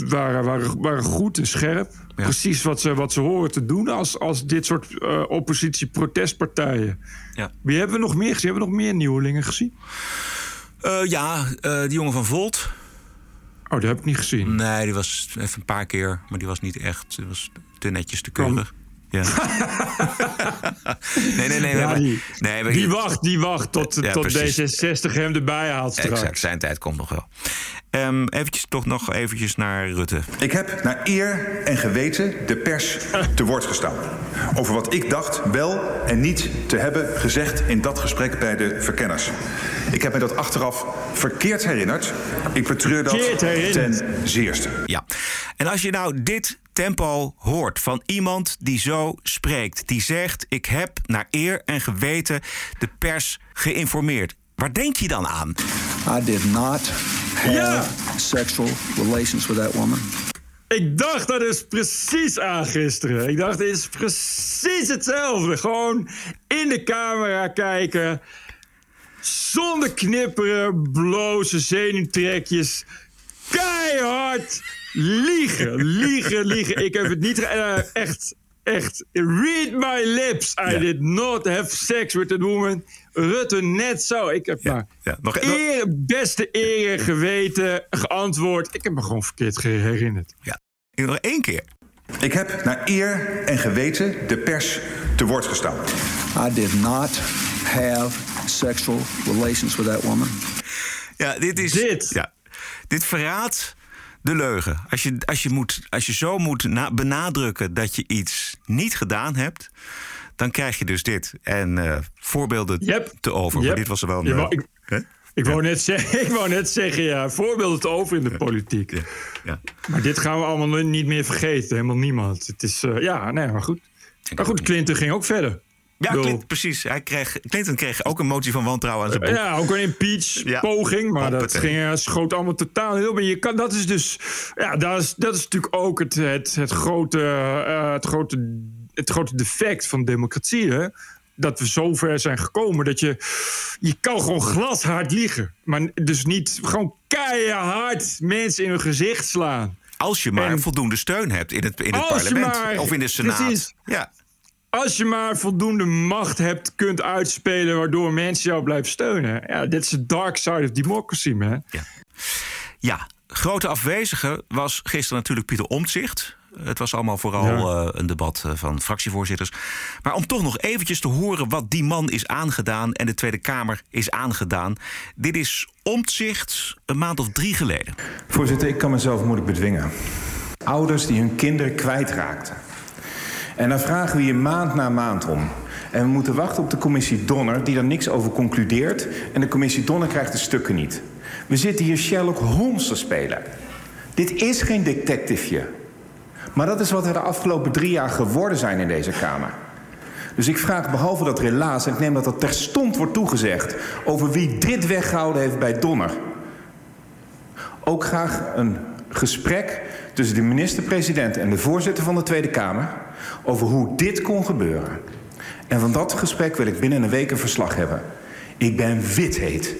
waren, waren, waren goed en scherp. Ja. Precies wat ze, wat ze horen te doen als, als dit soort eh, oppositie-protestpartijen. Ja. Wie hebben we nog meer gezien? Hebben we nog meer nieuwelingen gezien? Eh, ja, eh, die jongen van Volt. Oh, dat heb ik niet gezien. Nee, die was even een paar keer. Maar die was niet echt. Die was te netjes, te keurig. Ja. nee, nee, nee. Ja, die, nee, maar- die wacht, die wacht tot, Ja, tot precies. D66 hem erbij haalt straks. Exact, zijn tijd komt nog wel. Ehm eventjes toch nog eventjes naar Rutte. Ik heb naar eer en geweten de pers te woord gestaan. Over wat ik dacht wel en niet te hebben gezegd in dat gesprek bij de verkenners. Ik heb me dat achteraf verkeerd herinnerd. Ik betreur dat ten zeerste. Ja. En als je nou dit tempo hoort van iemand die zo spreekt, die zegt: Ik heb naar eer en geweten de pers geïnformeerd. Waar denk je dan aan? I did not have Ja. sexual relations with that woman. Ik dacht dat is precies aan gisteren. Ik dacht, dit is precies hetzelfde. Gewoon in de camera kijken. Zonder knipperen, blozen, zenuwtrekjes. Keihard liegen, liegen, liegen. Ik heb het niet... eh, echt, echt. Read my lips. I Ja. did not have sex with that woman. Rutte net zo. Ik heb maar ja, nog- eer, beste eer en geweten geantwoord. Ik heb me gewoon verkeerd herinnerd. Ja. Nog één keer. Ik heb naar eer en geweten de pers te woord gestaan. I did not have sexual relations with that woman. Ja, dit is. Dit. Ja, dit verraadt de leugen. Als je, als je, moet, als je zo moet na- benadrukken dat je iets niet gedaan hebt. dan krijg je dus dit. En eh, voorbeelden Yep. te over. Maar dit was er wel een. Eh, ik- wou, net zeggen, ik wou net zeggen, ja, voorbeelden te over in de politiek. Ja, ja. Maar dit gaan we allemaal niet meer vergeten. Helemaal niemand. Het is, eh, ja, nee, maar goed. Maar goed, Clinton ging ook verder. Ja, Clint- precies. Hij kreeg, Clinton kreeg ook een motie van wantrouwen aan zijn boek. Ja, ook een impeach-poging. maar dat ging, schoot allemaal totaal heel. Je kan, dat is dus. Ja, dat is, dat is natuurlijk ook het, het, het grote. eh, het grote het grote defect van democratie. Hè? Dat we zo ver zijn gekomen dat je. Je kan gewoon glashard liegen. Maar dus niet gewoon keihard mensen in hun gezicht slaan. Als je maar voldoende steun hebt in het, in het parlement maar- of in de Senaat. precies. Ja. Als je maar voldoende macht hebt, kunt uitspelen waardoor mensen jou blijven steunen. Ja, dit is de dark side of democracy, man. Ja, grote afwezige was gisteren natuurlijk Pieter Omtzigt. Het was allemaal vooral Ja. eh, een debat eh, van fractievoorzitters. Maar om toch nog eventjes te horen wat die man is aangedaan... en de Tweede Kamer is aangedaan. Dit is Omtzigt een maand of drie geleden. Voorzitter, ik kan mezelf moeilijk bedwingen. Ouders die hun kinderen kwijtraakten. En dan vragen we je maand na maand om. En we moeten wachten op de commissie Donner, die er niks over concludeert. En de commissie Donner krijgt de stukken niet. We zitten hier Sherlock Holmes te spelen. Dit is geen detectiveje. Maar dat is wat we de afgelopen drie jaar geworden zijn in deze Kamer. Dus ik vraag behalve dat relaas, en ik neem dat dat terstond wordt toegezegd... over wie dit weggehouden heeft bij Donner. Ook graag een gesprek tussen de minister-president en de voorzitter van de Tweede Kamer... over hoe dit kon gebeuren. En van dat gesprek wil ik binnen een week een verslag hebben. Ik ben wit-heet.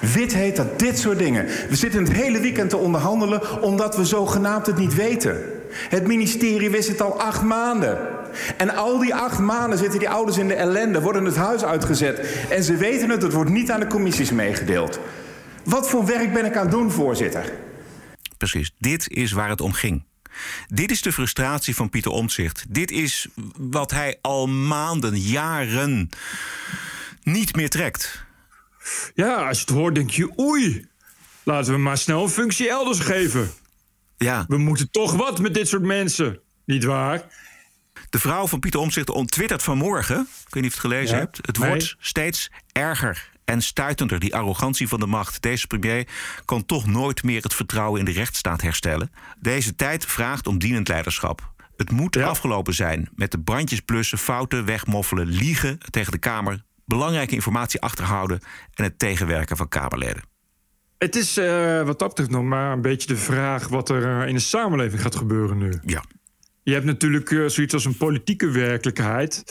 Wit-heet dat dit soort dingen... We zitten het hele weekend te onderhandelen omdat we zogenaamd het niet weten. Het ministerie wist het al acht maanden. En al die acht maanden zitten die ouders in de ellende, worden het huis uitgezet. En ze weten het, het wordt niet aan de commissies meegedeeld. Wat voor werk ben ik aan het doen, voorzitter? Precies, dit is waar het om ging. Dit is de frustratie van Pieter Omtzigt. Dit is wat hij al maanden, jaren niet meer trekt. Ja, als je het hoort, denk je: oei, laten we maar snel een functie elders geven. Ja. We moeten toch wat met dit soort mensen, niet waar? De vrouw van Pieter Omtzigt onttwittert vanmorgen, ik weet niet of je het gelezen Ja, hebt, het nee. wordt steeds erger en stuitender, die arrogantie van de macht. Deze premier kan toch nooit meer het vertrouwen in de rechtsstaat herstellen. Deze tijd vraagt om dienend leiderschap. Het moet afgelopen zijn met de brandjes blussen, fouten wegmoffelen, liegen tegen de Kamer, belangrijke informatie achterhouden en het tegenwerken van Kamerleden. Het is eh, wat dat betreft nog maar een beetje de vraag wat er eh, in de samenleving gaat gebeuren nu. Ja. Je hebt natuurlijk eh, zoiets als een politieke werkelijkheid.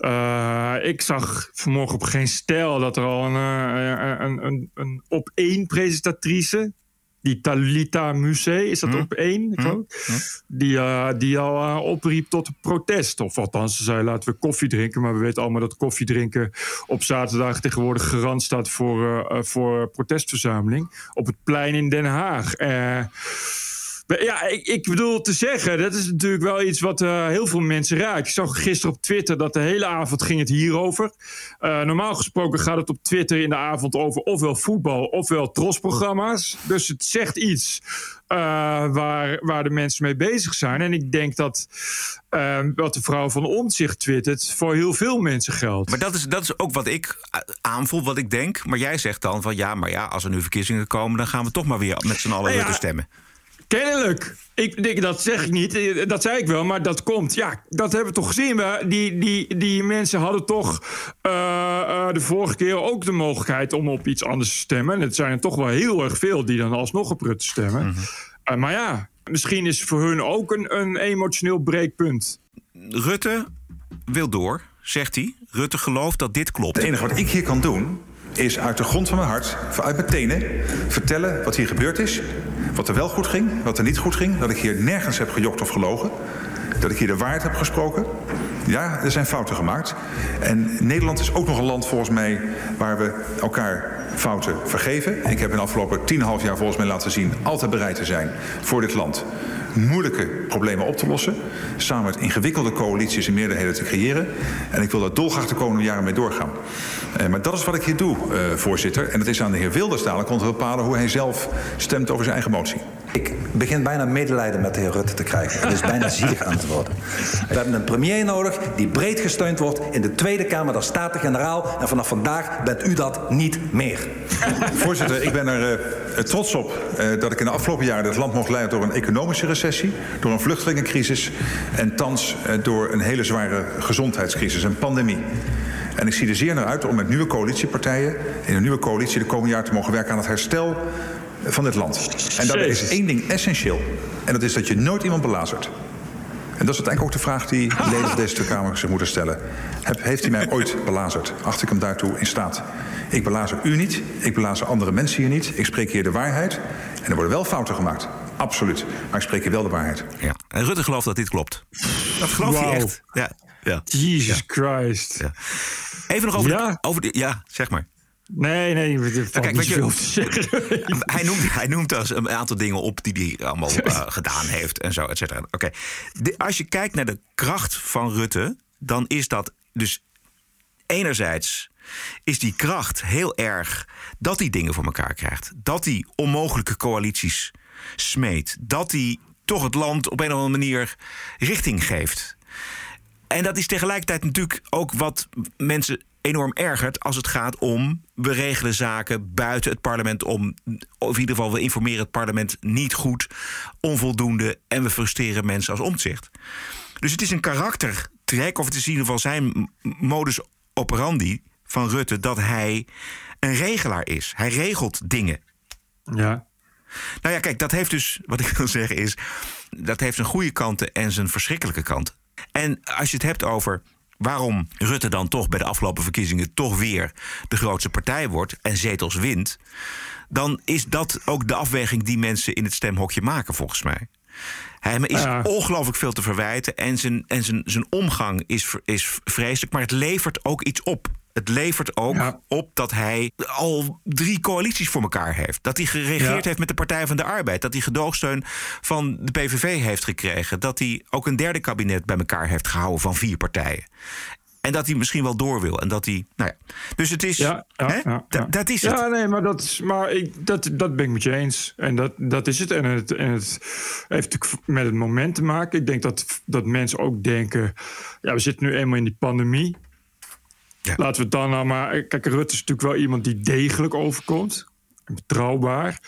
Eh, ik zag vanmorgen op geen stijl dat er al een, eh, een, een, een op één presentatrice. Die Talita Muse, is dat op één? Ik geloof? Die, eh, die al eh, opriep tot een protest. Of althans, ze zei laten we koffie drinken. Maar we weten allemaal dat koffie drinken op zaterdag tegenwoordig garant staat voor, eh, eh, voor protestverzameling. Op het plein in Den Haag. Eh, ja, ik, ik bedoel te zeggen, dat is natuurlijk wel iets wat eh, heel veel mensen raakt. Ik zag gisteren op Twitter dat de hele avond ging het hierover. Eh normaal gesproken gaat het op Twitter in de avond over ofwel voetbal ofwel trosprogramma's. Dus het zegt iets eh, waar, waar de mensen mee bezig zijn. En ik denk dat wat de vrouw van Omtzigt twittert voor heel veel mensen geldt. Maar dat is, dat is ook wat ik aanvoel, wat ik denk. Maar jij zegt dan van ja, maar ja, als er nu verkiezingen komen, dan gaan we toch maar weer met z'n allen Nou ja, stemmen. Kennelijk. Ik, denk, dat zeg ik niet. Eh, Dat zei ik wel, maar dat komt. Ja, dat hebben we toch gezien. We, die, die, die mensen hadden toch eh, eh, de vorige keer ook de mogelijkheid om op iets anders te stemmen. En het zijn er toch wel heel erg veel die dan alsnog op Rutte stemmen. Eh, maar ja, misschien is voor hun ook een, een emotioneel breekpunt. Rutte wil door, zegt hij. Rutte gelooft dat dit klopt. Het enige wat ik hier kan doen, is uit de grond van mijn hart, uit mijn tenen, vertellen wat hier gebeurd is. Wat er wel goed ging, wat er niet goed ging. Dat ik hier nergens heb gejokt of gelogen. Dat ik hier de waarheid heb gesproken. Ja, er zijn fouten gemaakt. En Nederland is ook nog een land volgens mij waar we elkaar fouten vergeven. Ik heb in de afgelopen 10,5 jaar volgens mij laten zien altijd bereid te zijn voor dit land moeilijke problemen op te lossen. Samen met ingewikkelde coalities en meerderheden te creëren. En ik wil daar dolgraag de komende jaren mee doorgaan. Eh, maar dat is wat ik hier doe, eh, voorzitter. En het is aan de heer Wilders dadelijk om te bepalen hoe hij zelf stemt over zijn eigen motie. Ik begin bijna medelijden met de heer Rutte te krijgen. Het is bijna zielig aan te worden. We hebben een premier nodig die breed gesteund wordt in de Tweede Kamer der Staten-Generaal. En vanaf vandaag bent u dat niet meer. Voorzitter, ik ben er eh, trots op eh, dat ik in de afgelopen jaren het land mocht leiden door een economische recessie, door een vluchtelingencrisis en thans eh, door een hele zware gezondheidscrisis, een pandemie. En ik zie er zeer naar uit om met nieuwe coalitiepartijen in een nieuwe coalitie de komende jaar te mogen werken aan het herstel van dit land. En daarbij is één ding essentieel. En dat is dat je nooit iemand belazert. En dat is uiteindelijk ook de vraag die leden van deze Kamer zich moeten stellen. Heb, heeft hij mij ooit belazerd? Acht ik hem daartoe in staat? Ik belazer u niet, ik belazer andere mensen hier niet. Ik spreek hier de waarheid. En er worden wel fouten gemaakt. Absoluut. Maar ik spreek hier wel de waarheid. Ja. En Rutte gelooft dat dit klopt. Dat gelooft hij Wauw. echt. Ja. Ja. Jesus Christ. Ja. Even nog over, Ja? de, over de... Ja, zeg maar. Nee, nee, kijk, weet je- zoveel te zeggen. Hij noemt, hij noemt dus een aantal dingen op die hij allemaal eh, gedaan heeft en zo, et cetera. Oké. Als je kijkt naar de kracht van Rutte, dan is dat dus enerzijds is die kracht heel erg dat hij dingen voor elkaar krijgt. Dat hij onmogelijke coalities smeet. Dat hij toch het land op een of andere manier richting geeft. En dat is tegelijkertijd natuurlijk ook wat mensen enorm ergert als het gaat om we regelen zaken buiten het parlement om. Of in ieder geval, we informeren het parlement niet goed, onvoldoende en we frustreren mensen als omzicht. Dus het is een karaktertrek, of het is in ieder geval zijn modus operandi van Rutte, dat hij een regelaar is. Hij regelt dingen. Ja. Nou ja, kijk, dat heeft dus, wat ik wil zeggen is, dat heeft zijn goede kanten en zijn verschrikkelijke kanten. En als je het hebt over waarom Rutte dan toch bij de afgelopen verkiezingen toch weer de grootste partij wordt en zetels wint, dan is dat ook de afweging die mensen in het stemhokje maken, volgens mij. Hij is Ja. ongelooflijk veel te verwijten en zijn, en zijn, zijn omgang is, is vreselijk, maar het levert ook iets op. Het levert ook op dat hij al drie coalities voor elkaar heeft. Dat hij geregeerd Ja. heeft met de Partij van de Arbeid. Dat hij gedoogsteun van de PVV heeft gekregen. Dat hij ook een derde kabinet bij elkaar heeft gehouden van vier partijen. En dat hij misschien wel door wil. En dat hij. Nou ja. Dus het is. Ja, ja, hè? ja, Da- ja. Dat is het. Ja, nee, maar, dat, is, maar ik, dat, dat ben ik met je eens. En dat, dat is het. En, het. en het heeft met het moment te maken. Ik denk dat, dat mensen ook denken... Ja, we zitten nu eenmaal in die pandemie. Laten we het dan nou maar... Kijk, Rutte is natuurlijk wel iemand die degelijk overkomt. Betrouwbaar.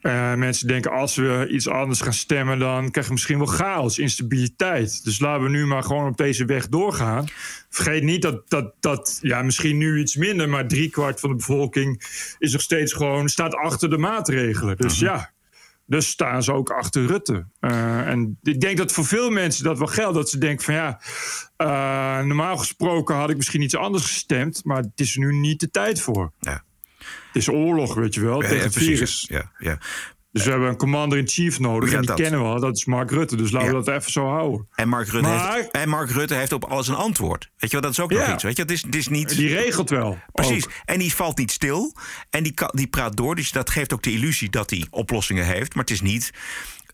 Eh, mensen denken, als we iets anders gaan stemmen... dan krijgen we misschien wel chaos, instabiliteit. Dus laten we nu maar gewoon op deze weg doorgaan. Vergeet niet dat, dat, dat ja, misschien nu iets minder... maar driekwart van de bevolking is nog steeds gewoon... staat achter de maatregelen. Dus ja, dus staan ze ook achter Rutte. Eh, en ik denk dat voor veel mensen dat wel geldt. Dat ze denken van ja, eh, normaal gesproken had ik misschien iets anders gestemd. Maar het is er nu niet de tijd voor. Ja. Het is oorlog, weet je wel, Ja, tegen ja, het virus. Ja, ja. Dus we hebben een commander-in-chief nodig. Ja, en die dat. kennen we al. Dat is Mark Rutte. Dus laten Ja. we dat even zo houden. En Mark, Rutte Maar- heeft, en Mark Rutte heeft op alles een antwoord. Weet je wel, dat is ook nog iets. Weet je, het is, het is niet. Die regelt wel. Precies. ook. En die valt niet stil. En die, die praat door. Dus dat geeft ook de illusie dat hij oplossingen heeft. Maar het is niet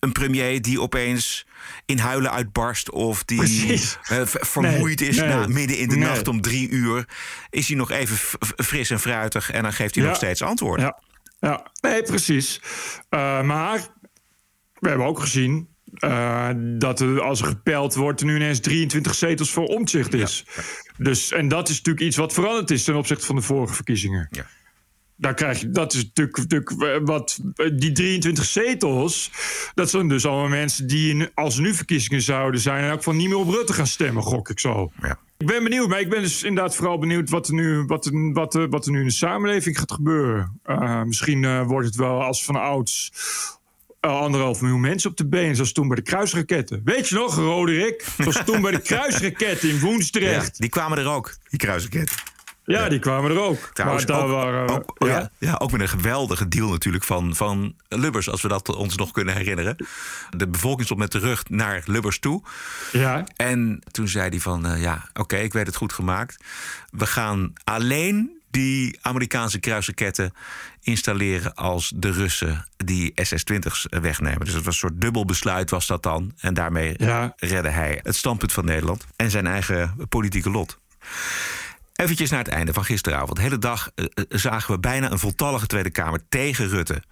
een premier die opeens in huilen uitbarst. Of die Precies. vermoeid Nee, is nee, na, midden in de nee. nacht om drie uur. Is hij nog even fris en fruitig. En dan geeft hij Ja. nog steeds antwoord. Ja, ja. nee, precies. Eh, maar we hebben ook gezien eh, dat er, als er gepeld wordt, er nu ineens 23 zetels voor omzicht is. Dus, en dat is natuurlijk iets wat veranderd is ten opzichte van de vorige verkiezingen. Ja. Daar krijg je, dat is natuurlijk, eh, wat. eh, Die 23 zetels. Dat zijn dus allemaal mensen die, als nu verkiezingen zouden zijn. in elk geval niet meer op Rutte gaan stemmen, gok ik zo. Ja. Ik ben benieuwd, maar ik ben dus inderdaad vooral benieuwd wat er nu, wat er, wat er, wat er nu in de samenleving gaat gebeuren. Eh, misschien wordt het wel als van ouds anderhalf miljoen mensen op de been, zoals toen bij de kruisraketten. Weet je nog, Roderick? Zoals toen bij de kruisraketten in Ja, Woensdrecht. die kwamen er ook, die kruisraketten. Ja, die kwamen er ook. Trouwens, maar daar ook, waren, ook, oh ja. Ja, ook met een geweldige deal natuurlijk van, van Lubbers, als we dat ons nog kunnen herinneren. De bevolking stond met de rug naar Lubbers toe. Ja. En toen zei hij van, eh, ja, oké, ik weet het goed gemaakt. We gaan alleen die Amerikaanse kruisraketten installeren als de Russen die SS-20's wegnemen. Dus dat was een soort dubbel besluit was dat dan. En daarmee Ja. redde hij het standpunt van Nederland en zijn eigen politieke lot. Eventjes naar het einde van gisteravond. De hele dag eh, eh, zagen we bijna een voltallige Tweede Kamer tegen Rutte.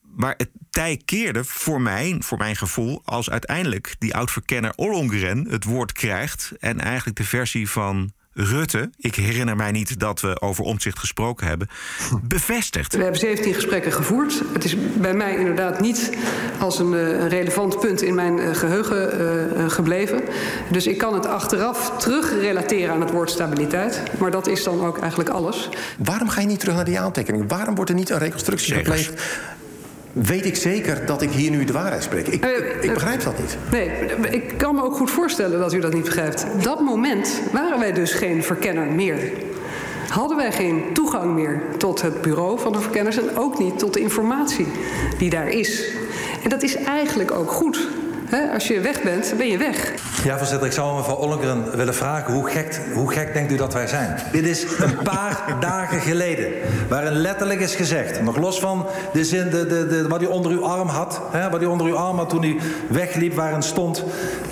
Maar het tij keerde voor mij, voor mijn gevoel, als uiteindelijk die oud-verkenner Ollongren het woord krijgt en eigenlijk de versie van Rutte, ik herinner mij niet dat we over omzicht gesproken hebben, bevestigt. We hebben 17 gesprekken gevoerd. Het is bij mij inderdaad niet als een, eh, een relevant punt in mijn eh, geheugen eh, eh, gebleven. Dus ik kan het achteraf terugrelateren aan het woord stabiliteit. Maar dat is dan ook eigenlijk alles. Waarom ga je niet terug naar die aantekeningen? Waarom wordt er niet een reconstructie Zegers. gepleegd? Weet ik zeker dat ik hier nu de waarheid spreek. Ik, ik, ik begrijp dat niet. Nee, ik kan me ook goed voorstellen dat u dat niet begrijpt. Dat moment waren wij dus geen verkenner meer. Hadden wij geen toegang meer tot het bureau van de verkenners en ook niet tot de informatie die daar is. En dat is eigenlijk ook goed. Als je weg bent, ben je weg. Ja, voorzitter, ik zou mevrouw Ollengren willen vragen... Hoe gek, hoe gek denkt u dat wij zijn? Dit is een paar dagen geleden. Waarin letterlijk is gezegd... nog los van de zin, de, de, de, wat u onder uw arm had... Hè, wat u onder uw arm had toen u wegliep... waarin stond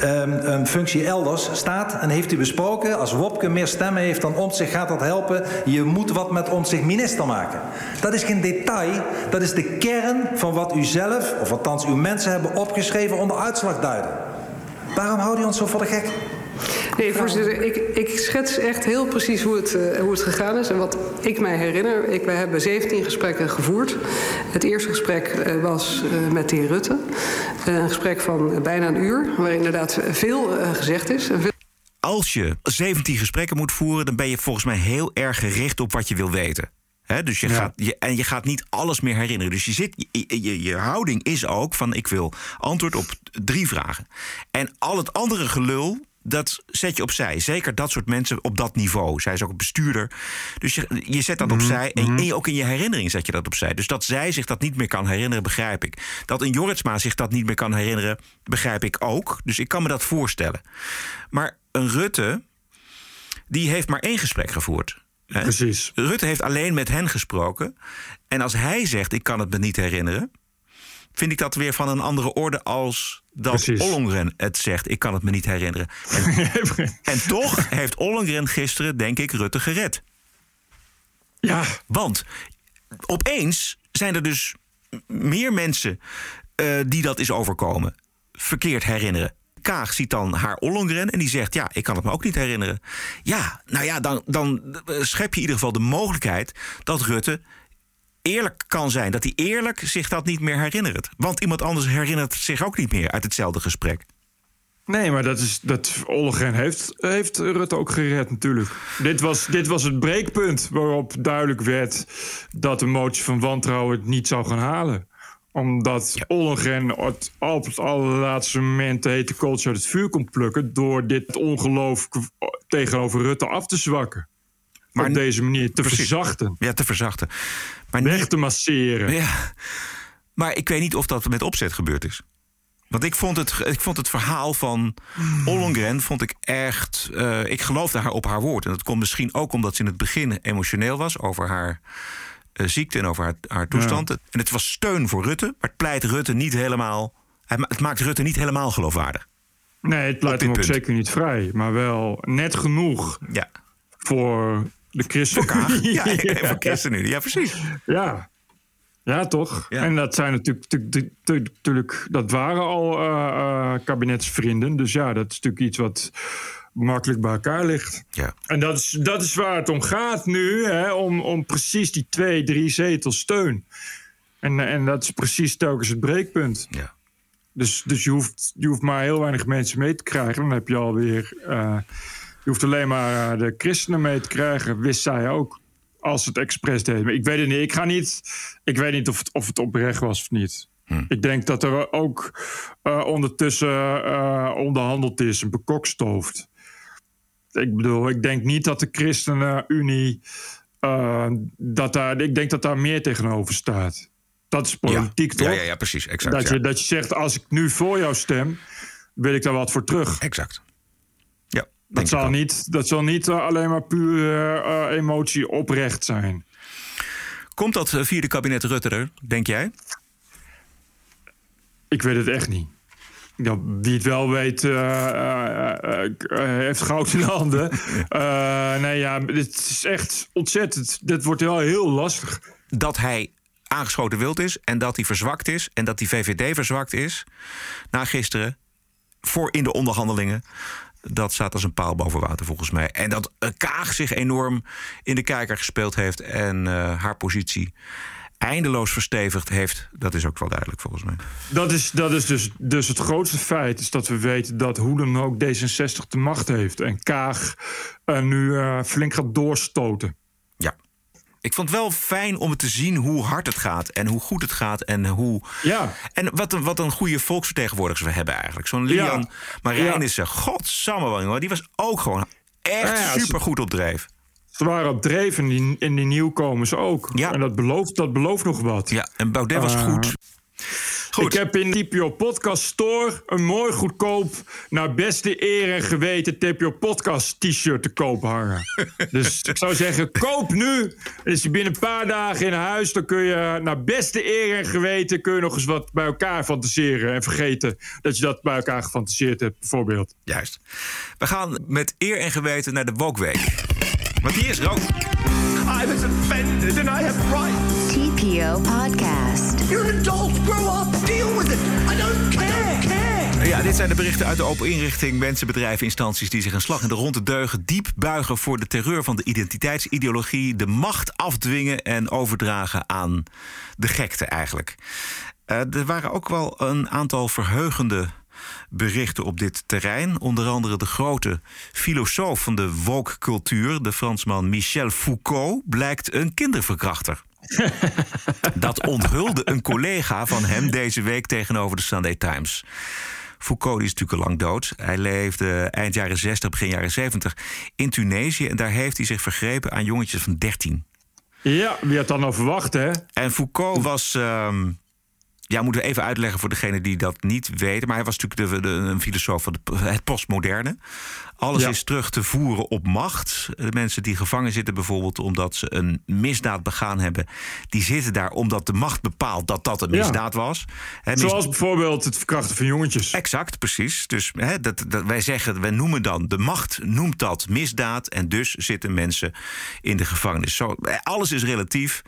um, een functie elders... staat en heeft u besproken... als Wopke meer stemmen heeft dan zich gaat dat helpen... je moet wat met ons zich minister maken. Dat is geen detail. Dat is de kern van wat u zelf... of althans uw mensen hebben opgeschreven onder uitslag duiden. Waarom houdt u ons zo voor de gek? Nee, voorzitter, ik, ik schets echt heel precies hoe het, uh, hoe het gegaan is. En wat ik mij herinner, ik, wij hebben 17 gesprekken gevoerd. Het eerste gesprek uh, was uh, met de heer Rutte. een gesprek van bijna een uur, waar inderdaad veel gezegd is. Veel... Als je 17 gesprekken moet voeren, dan ben je volgens mij heel erg gericht op wat je wil weten. He, dus je ja. gaat, je, en je gaat niet alles meer herinneren. Dus je, zit, je, je, je, houding is ook van ik wil antwoord op drie vragen. En al het andere gelul, dat zet je opzij. Zeker dat soort mensen op dat niveau. Zij is ook een bestuurder. Dus je, je zet dat Mhm, opzij. En, en ook in je herinnering zet je dat opzij. Dus dat zij zich dat niet meer kan herinneren, begrijp ik. Dat een Jorritsma zich dat niet meer kan herinneren, begrijp ik ook. Dus ik kan me dat voorstellen. Maar een Rutte, die heeft maar één gesprek gevoerd. Precies. Rutte heeft alleen met hen gesproken. En als hij zegt: Ik kan het me niet herinneren. Vind ik dat weer van een andere orde als dat Precies. Ollongren het zegt. Ik kan het me niet herinneren. En, en toch heeft Ollongren gisteren, denk ik, Rutte gered. Ja. Want opeens zijn er dus meer mensen uh, die dat is overkomen. Verkeerd herinneren. Kaag ziet dan haar Ollongren en die zegt: Ja, ik kan het me ook niet herinneren. Ja, nou ja, dan, dan schep je in ieder geval de mogelijkheid dat Rutte eerlijk kan zijn. Dat hij eerlijk zich dat niet meer herinnert. Want iemand anders herinnert zich ook niet meer uit hetzelfde gesprek. Nee, maar dat is, dat Ollongren heeft, heeft Rutte ook gered natuurlijk. Dit was, dit was het breekpunt waarop duidelijk werd... dat de motie van wantrouwen het niet zou gaan halen omdat ja. Ollongren op het allerlaatste moment de hete kooltje uit het vuur kon plukken... door dit ongeloof tegenover Rutte af te zwakken. Maar op deze manier te precies. verzachten. Ja, te verzachten. Maar Weg niet, te masseren. Ja. Maar ik weet niet of dat met opzet gebeurd is. Want ik vond het, ik vond het verhaal van Ollongren vond ik echt... Uh, ik geloofde haar op haar woord. En dat komt misschien ook omdat ze in het begin emotioneel was... over haar ziekte en over haar, haar toestand. Ja. En het was steun voor Rutte, maar het pleit Rutte niet helemaal... Het maakt Rutte niet helemaal geloofwaardig. Nee, het pleit hem ook punt. zeker niet vrij. Maar wel net genoeg ja. voor de christen. Voor ja, ja, voor ChristenUnie. Ja, precies. Ja. Ja, toch? Ja. En dat zijn natuurlijk, natuurlijk, dat waren al uh, kabinetsvrienden. Dus ja, dat is natuurlijk iets wat makkelijk bij elkaar ligt. Ja. En dat is, dat is waar het om gaat nu, hè, om, om precies die twee, drie zetels steun. En, en dat is precies telkens het breekpunt. Ja. Dus, dus je, hoeft, je hoeft maar heel weinig mensen mee te krijgen. Dan heb je alweer. Uh, je hoeft alleen maar de christenen mee te krijgen, wist zij ook. Als het expres deed. Maar ik weet het niet. Ik ga niet. Ik weet niet of het, of het oprecht was of niet. Hm. Ik denk dat er ook uh, ondertussen uh, onderhandeld is en bekokstoofd. Ik bedoel, ik denk niet dat de ChristenUnie. Uh, dat daar, ik denk dat daar meer tegenover staat. Dat is politiek, ja. toch? Ja, ja, ja, precies. Exact, dat, ja. je, dat je zegt, als ik nu voor jou stem, wil ik daar wat voor terug. Exact. Ja, dat, zal niet, dat zal niet uh, alleen maar puur uh, emotie oprecht zijn. Komt dat vierde kabinet Rutte er, denk jij? Ik weet het echt niet. Ja, wie het wel weet, uh, heeft goud in de handen. nee, ja, dit is echt ontzettend. Dit wordt wel heel lastig. Dat hij aangeschoten wild is en dat hij verzwakt is en dat die VVD verzwakt is na gisteren voor in de onderhandelingen. Dat staat als een paal boven water volgens mij. En dat Kaag zich enorm in de kijker gespeeld heeft en haar positie eindeloos verstevigd heeft, dat is ook wel duidelijk volgens mij. Dat is, dat is dus, dus het grootste feit, is dat we weten dat hoe dan ook D66 de macht heeft. En Kaag uh, nu uh, flink gaat doorstoten. Ja. ik vond het wel fijn om te zien hoe hard het gaat en hoe goed het gaat en hoe. Ja. En wat een, wat een goede volksvertegenwoordigers we hebben eigenlijk. Zo'n Lian Ja. Marijnissen, godsamme wel. Die was ook gewoon echt Ja, ja, ze- super goed op dreef. Ze waren op dreef en die, en die nieuwkomers ook. Ja. En dat belooft, dat belooft nog wat. Ja, en Baudet was Eh, goed. Ik heb in TPO Podcast Store een mooi goedkoop... naar beste eer en geweten TPO Podcast t-shirt te koop hangen. dus ik zou zeggen, koop nu. En is je binnen een paar dagen in huis... dan kun je naar beste eer en geweten... kun je nog eens wat bij elkaar fantaseren... en vergeten dat je dat bij elkaar gefantaseerd hebt, bijvoorbeeld. Juist. We gaan met eer en geweten naar de Wokweek. Matthias Rook. I was offended and I have rights. TPO Podcast. You're an adult. Grow up. Deal with it. I don't care. care. Ja, dit zijn de berichten uit de open inrichting. Mensen, bedrijven, instanties die zich een slag in de ronde deugen. Diep buigen voor de terreur van de identiteitsideologie. De macht afdwingen en overdragen aan de gekte eigenlijk. Eh, er waren ook wel een aantal verheugende berichten op dit terrein. Onder andere de grote filosoof van de woke-cultuur... de Fransman Michel Foucault, blijkt een kinderverkrachter. Dat onthulde een collega van hem deze week tegenover de Sunday Times. Foucault is natuurlijk al lang dood. Hij leefde eind jaren 60, begin jaren 70 in Tunesië. En daar heeft hij zich vergrepen aan jongetjes van 13. Ja, wie had dan al verwacht, hè? En Foucault was. ehm, ja, moeten we even uitleggen voor degene die dat niet weten. Maar hij was natuurlijk de, de- een filosoof van de, het postmoderne. Alles Ja. is terug te voeren op macht. De mensen die gevangen zitten, bijvoorbeeld omdat ze een misdaad begaan hebben, die zitten daar omdat de macht bepaalt dat dat een Ja. misdaad was. Mis- Zoals bijvoorbeeld het verkrachten van jongetjes. Exact, precies. Dus dat, dat, wij zeggen, wij noemen dan, de macht noemt dat misdaad. En dus zitten mensen in de gevangenis. Zo, eh, alles is relatief.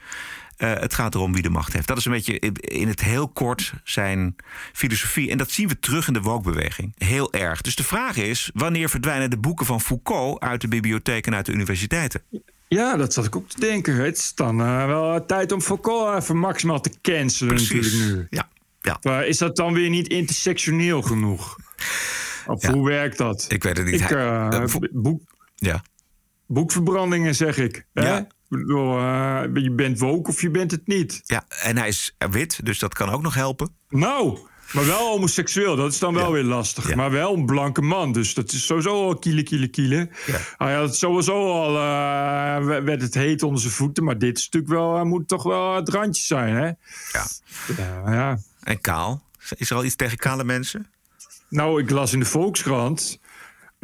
Eh, het gaat erom wie de macht heeft. Dat is een beetje in- het heel kort zijn filosofie. En dat zien we terug in de wokbeweging. Heel erg. Dus de vraag is: wanneer verdwijnen de boeken van Foucault uit de bibliotheek en uit de universiteiten? Ja, dat zat ik ook te denken. Het is dan eh, wel tijd om Foucault even maximaal te cancelen Precies. natuurlijk nu. Ja. ja. Maar is dat dan weer niet intersectioneel genoeg? Of hoe werkt dat? Ik weet het niet. Ik, eh, boek, Ja. boekverbrandingen zeg ik. Hè? Ja. Eh, je bent woke of je bent het niet. ja, en hij is wit, dus dat kan ook nog helpen. Nou, maar wel homoseksueel. Dat is dan wel weer lastig. Maar wel een blanke man. Dus dat is sowieso al kiele, kiele, kiele. Hij had sowieso al... eh, werd het heet onder zijn voeten. Maar dit is natuurlijk wel... Moet toch wel het randje zijn, hè? Ja. Ja, ja. En kaal? Is er al iets tegen kale mensen? Nou, ik las in de Volkskrant...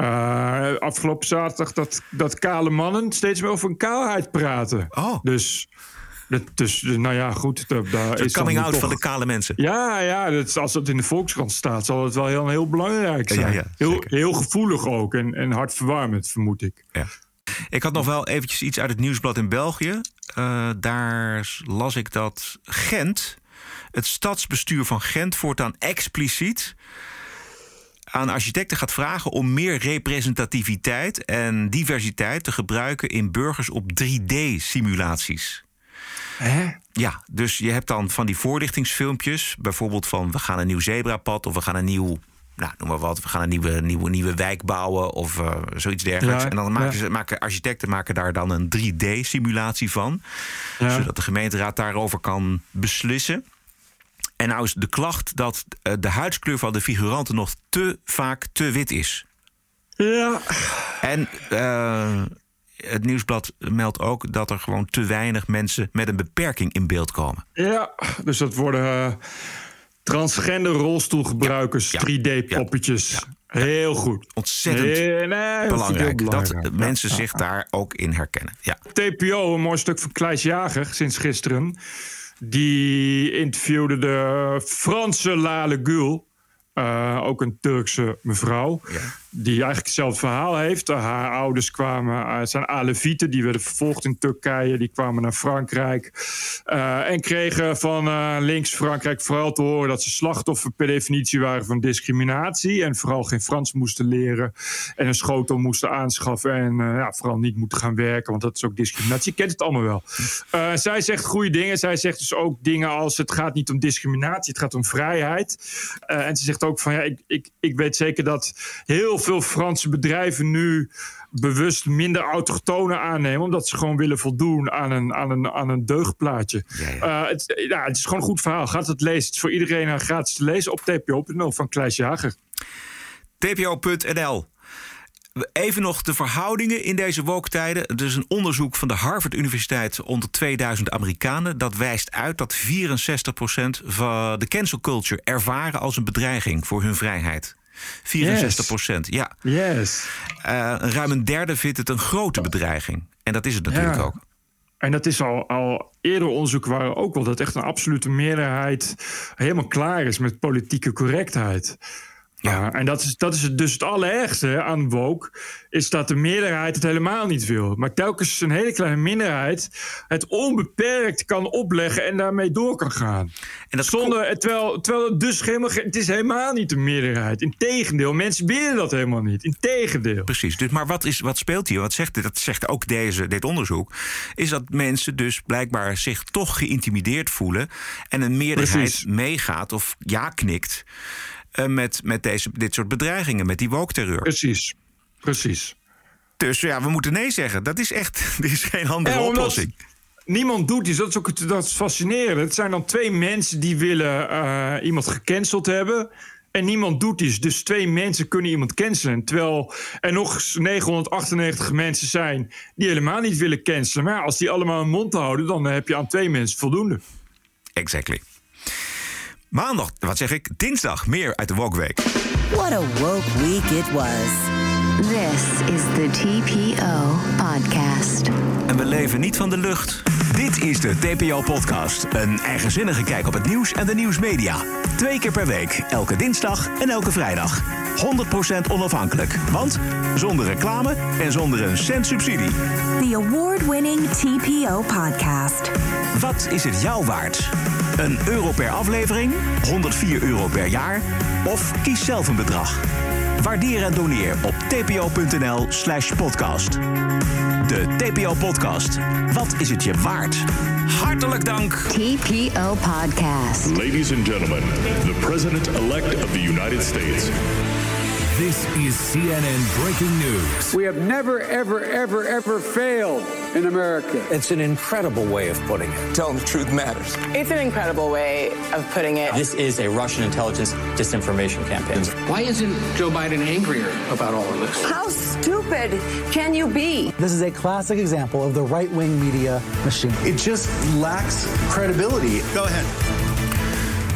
eh, afgelopen zaterdag dat, dat kale mannen steeds meer over een kaalheid praten. Oh. Dus, dat, dus nou ja, goed. Dat, daar De is coming out toch- van de kale mensen. Ja, ja dat, als dat in de Volkskrant staat, zal het wel heel, heel belangrijk zijn. ja, heel, heel gevoelig ook en, en hartverwarmend, vermoed ik. Ja. Ik had nog wel eventjes iets uit het nieuwsblad in België. Eh, daar las ik dat Gent, het stadsbestuur van Gent, voortaan expliciet aan architecten gaat vragen om meer representativiteit en diversiteit te gebruiken in burgers op 3D-simulaties. Hè? Ja, dus je hebt dan van die voorlichtingsfilmpjes, bijvoorbeeld van we gaan een nieuw zebrapad of we gaan een nieuw, nou noem maar wat, we gaan een nieuwe, nieuwe, nieuwe wijk bouwen of eh, zoiets dergelijks. Ja, en dan maken, ja. ze, maken architecten maken daar dan een 3D-simulatie van, Ja. zodat de gemeenteraad daarover kan beslissen. En nou is de klacht dat eh, de huidskleur van de figuranten nog te vaak te wit is. Ja. En eh, het nieuwsblad meldt ook dat er gewoon te weinig mensen met een beperking in beeld komen. Ja, dus dat worden eh, transgender rolstoelgebruikers, 3D-poppetjes. Heel goed. Ontzettend Nee, nee, belangrijk, dat mensen Ja. zich daar ook in herkennen. Ja. TPO, een mooi stuk van Kleis Jager sinds gisteren. Die interviewde de Franse Lale Gül. eh, ook een Turkse mevrouw. Die eigenlijk hetzelfde verhaal heeft. Haar ouders kwamen, eh, het zijn Alevieten, die werden vervolgd in Turkije. Die kwamen naar Frankrijk. eh, en kregen van eh, links Frankrijk vooral te horen dat ze slachtoffer per definitie waren van discriminatie. En vooral geen Frans moesten leren. En een schotel moesten aanschaffen. En ja, vooral niet moeten gaan werken, want dat is ook discriminatie. Je kent het allemaal wel. Zij zegt goede dingen. Zij zegt dus ook dingen als: het gaat niet om discriminatie, het gaat om vrijheid. En ze zegt ook van ja, ik, ik, ik weet zeker dat heel veel Franse bedrijven nu bewust minder autochtonen aannemen. Omdat ze gewoon willen voldoen aan een, aan een, aan een deugdplaatje. Eh, het, ja, het is gewoon een goed verhaal. Gaat het lezen. Het is voor iedereen uh, gratis te lezen op tpo.nl van Kleis Jager. tpo.nl Even nog de verhoudingen in deze woke-tijden. Er is een onderzoek van de Harvard Universiteit onder 2000 Amerikanen. Dat wijst uit dat 64% van de cancel culture ervaren als een bedreiging voor hun vrijheid. 64 procent, ja. Yes. Uh, ruim een derde vindt het een grote bedreiging. En dat is het natuurlijk Ja. ook. En dat is al, al eerder onderzoek waren ook wel dat echt een absolute meerderheid helemaal klaar is met politieke correctheid. Ja. en dat is, dat is dus het allerergste aan woke, is dat de meerderheid het helemaal niet wil. Maar telkens een hele kleine minderheid het onbeperkt kan opleggen en daarmee door kan gaan. En dat Zonder, terwijl, terwijl het dus helemaal, het is helemaal niet de meerderheid. Integendeel, mensen willen dat helemaal niet. Integendeel. Precies. Dus, maar wat, is, wat speelt hier? Wat zegt, dat zegt ook deze, dit onderzoek. Is dat mensen dus blijkbaar zich toch geïntimideerd voelen. En een meerderheid Precies. meegaat of ja knikt. Eh, met, met deze, dit soort bedreigingen, met die woke-terreur. Precies. Precies. Dus ja, we moeten nee zeggen. Dat is echt. Er is geen andere Ja, oplossing. Niemand doet iets. Dat is ook het, dat is fascinerend. Het zijn dan twee mensen die willen eh, iemand gecanceld hebben. En niemand doet iets. Dus twee mensen kunnen iemand cancelen. Terwijl er nog 998 mensen zijn die helemaal niet willen cancelen. Maar als die allemaal een mond houden, dan heb je aan twee mensen voldoende. Exactly. Maandag, wat zeg ik? Dinsdag meer uit de Woke Week. What a woke week it was. This is the TPO podcast. En we leven niet van de lucht. Dit is de TPO-podcast. Een eigenzinnige kijk op het nieuws en de nieuwsmedia. Twee keer per week, elke dinsdag en elke vrijdag. 100% onafhankelijk. Want zonder reclame en zonder een cent subsidie. The award-winning TPO podcast. Wat is het jou waard? Een euro per aflevering? 104 euro per jaar? Of kies zelf een bedrag? Waardeer en doneer op tpo.nl slash podcast. De TPO-podcast. Wat is het je waard? Hartelijk dank. TPO podcast. Ladies and gentlemen, the President-elect of the United States. This is CNN breaking news. We have never, ever, ever, ever failed in America. It's an incredible way of putting it. Telling the truth matters. It's an incredible way of putting it. This is a Russian intelligence disinformation campaign. Why isn't Joe Biden angrier about all of this? How stupid can you be? This is a classic example of the right wing media machine. It just lacks credibility. Go ahead.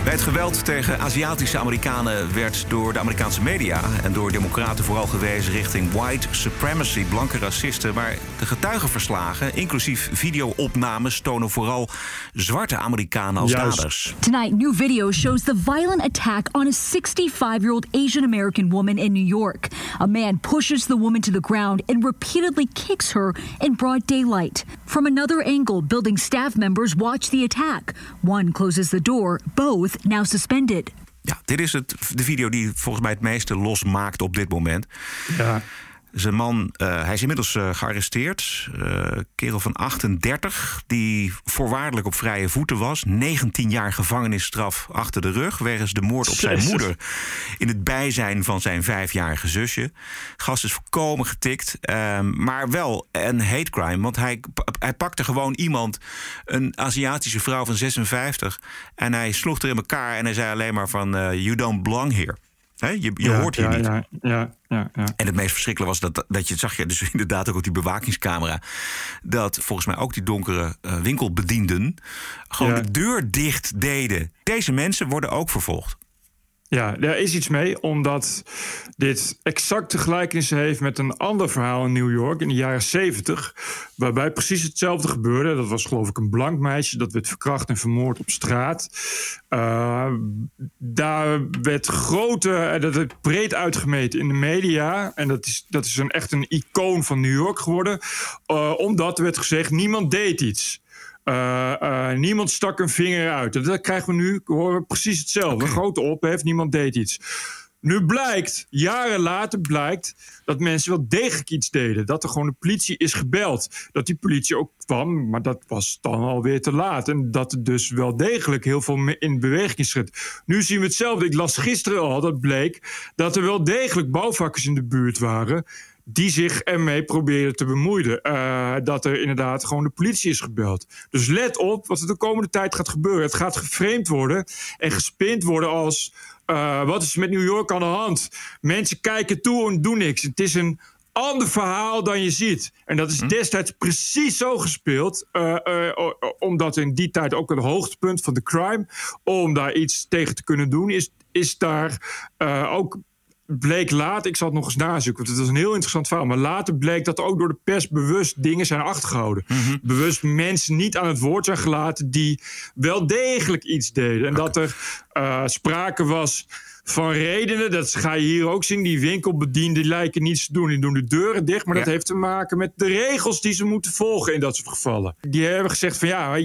Bij het geweld tegen Aziatische Amerikanen werd door de Amerikaanse media en door democraten vooral gewezen richting white supremacy, blanke racisten. Maar de getuigenverslagen, inclusief videoopnames, tonen vooral zwarte Amerikanen als Juist. daders. Tonight, new video shows the violent attack on a 65 year old Asian American woman in New York. A man pushes the woman to the ground and repeatedly kicks her in broad daylight. From another angle, building staff members watch the attack. One closes the door, both now suspended. Ja, dit is het, de video die volgens mij het meeste losmaakt op dit moment. Ja. Zijn man, eh, hij is inmiddels eh, gearresteerd. Eh, kerel van 38, die voorwaardelijk op vrije voeten was. 19 jaar gevangenisstraf achter de rug. Wegens de moord op zijn moeder. In het bijzijn van zijn vijfjarige zusje. Gast is volkomen getikt. ehm, maar wel een hate crime. Want hij, hij pakte gewoon iemand, een Aziatische vrouw van 56. En hij sloeg er in elkaar. En hij zei alleen maar van, you don't belong here. Je je Ja, hoort hier ja, niet. Ja, ja, ja. En het meest verschrikkelijke was dat, dat je, zag je dus inderdaad ook op die bewakingscamera, dat volgens mij ook die donkere eh, winkelbedienden gewoon de deur dicht deden. Deze mensen worden ook vervolgd. Ja, daar is iets mee, omdat dit exacte gelijkenissen heeft met een ander verhaal in New York in de jaren 70, waarbij precies hetzelfde gebeurde. Dat was geloof ik een blank meisje, dat werd verkracht en vermoord op straat. Uh, daar werd grote, en dat werd breed uitgemeten in de media, en dat is, dat is een, echt een icoon van New York geworden, uh, omdat er werd gezegd, niemand deed iets. Uh, uh, niemand stak een vinger uit. Dat krijgen we nu, horen we precies hetzelfde. Grote ophef, niemand deed iets. Nu blijkt, jaren later blijkt, dat mensen wel degelijk iets deden. Dat er gewoon de politie is gebeld. Dat die politie ook kwam, maar dat was dan alweer te laat. En dat er dus wel degelijk heel veel in beweging is gezet. Nu zien we hetzelfde. Ik las gisteren al, dat bleek, dat er wel degelijk bouwvakkers in de buurt waren die zich ermee probeerden te bemoeien. Eh, dat er inderdaad gewoon de politie is gebeld. Dus let op wat er de komende tijd gaat gebeuren. Het gaat geframed worden en gespind worden als... eh, wat is er met New York aan de hand? Mensen kijken toe en doen niks. Het is een ander verhaal dan je ziet. En dat is destijds precies zo gespeeld. eh, omdat in die tijd ook een hoogtepunt van de crime... om daar iets tegen te kunnen doen... is, is daar ook bleek later, ik zal het nog eens nazoeken, want het is een heel interessant verhaal. Maar later bleek dat ook door de pers bewust dingen zijn achtergehouden. Bewust mensen niet aan het woord zijn gelaten die wel degelijk iets deden. En dat er eh, sprake was van redenen, dat ga je hier ook zien. Die winkelbedienden lijken niets te doen, die doen de deuren dicht. Maar dat heeft te maken met de regels die ze moeten volgen in dat soort gevallen. Die hebben gezegd van ja,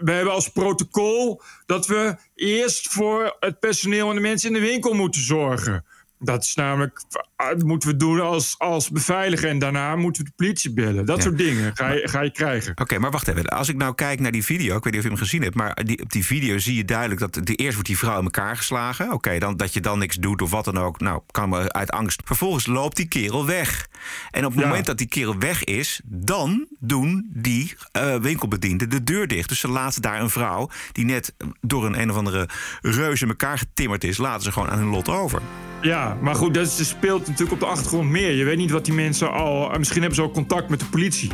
we hebben als protocol dat we eerst voor het personeel en de mensen in de winkel moeten zorgen. Dat is namelijk, ah, dat moeten we doen als, als beveiliger en daarna moeten we de politie bellen. Dat Ja. soort dingen ga je, ga je krijgen. Oké, maar wacht even. Als ik nou kijk naar die video, ik weet niet of je hem gezien hebt, maar die, op die video zie je duidelijk dat de, eerst wordt die vrouw in elkaar geslagen. Oké, dan dat je dan niks doet of wat dan ook. Nou, kan me uit angst. Vervolgens loopt die kerel weg. En op het Ja. moment dat die kerel weg is, dan doen die eh, winkelbedienden de deur dicht. Dus ze laten daar een vrouw die net door een een of andere reus in elkaar getimmerd is, laten ze gewoon aan hun lot over. Ja, maar goed, dat is- speelt natuurlijk op de achtergrond meer. Je weet niet wat die mensen al. Misschien hebben ze al contact met de politie.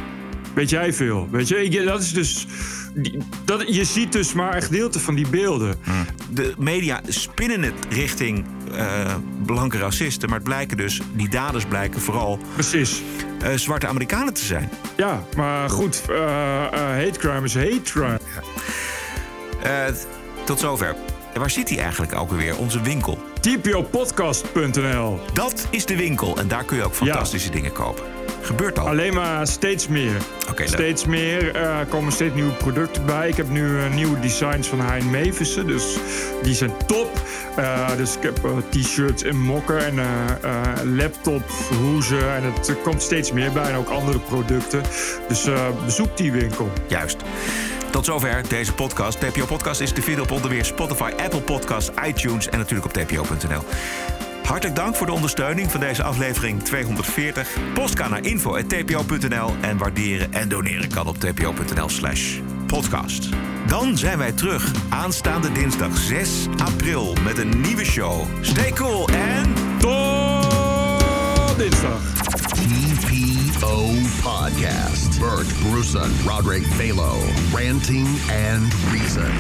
Weet jij veel? Weet je, dat is dus. Dat, je ziet dus maar een gedeelte van die beelden. De media spinnen het richting eh, blanke racisten, maar het blijken dus, die daders blijken vooral Precies. eh, zwarte Amerikanen te zijn. Ja, maar goed, eh, eh, hate crime is hate crime. Eh, tot zover. En waar zit die eigenlijk ook weer? Onze winkel. TPOpodcast.nl. Dat is de winkel en daar kun je ook fantastische dingen kopen. Gebeurt al. Alleen maar steeds meer. Oké, leuk. steeds meer. Er komen steeds nieuwe producten bij. Ik heb nu eh, nieuwe designs van Hein Mavissen. Dus die zijn top. Eh, dus ik heb t-shirts en mokken en eh laptophoezen. En het komt steeds meer bij. En ook andere producten. Dus bezoek die winkel. Juist. Tot zover deze podcast. TPO Podcast is te vinden op onder meer Spotify, Apple Podcasts, iTunes en natuurlijk op tpo.nl. Hartelijk dank voor de ondersteuning van deze aflevering 240. Post kan naar info.tpo.nl en waarderen en doneren kan op tpo.nl slash podcast. Dan zijn wij terug aanstaande dinsdag 6 april met een nieuwe show. Stay cool en tot dinsdag. TPO Podcast. Bert Bruson, Roderick Balo, Ranting and Reason.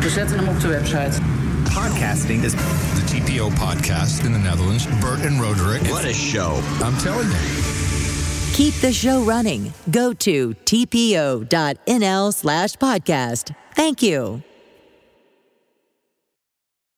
We zetten hem op de website. Podcasting is the TPO podcast in the Netherlands. Bert and Roderick. What a show. I'm telling you. Keep the show running. Go to tpo.nl slash podcast. Thank you.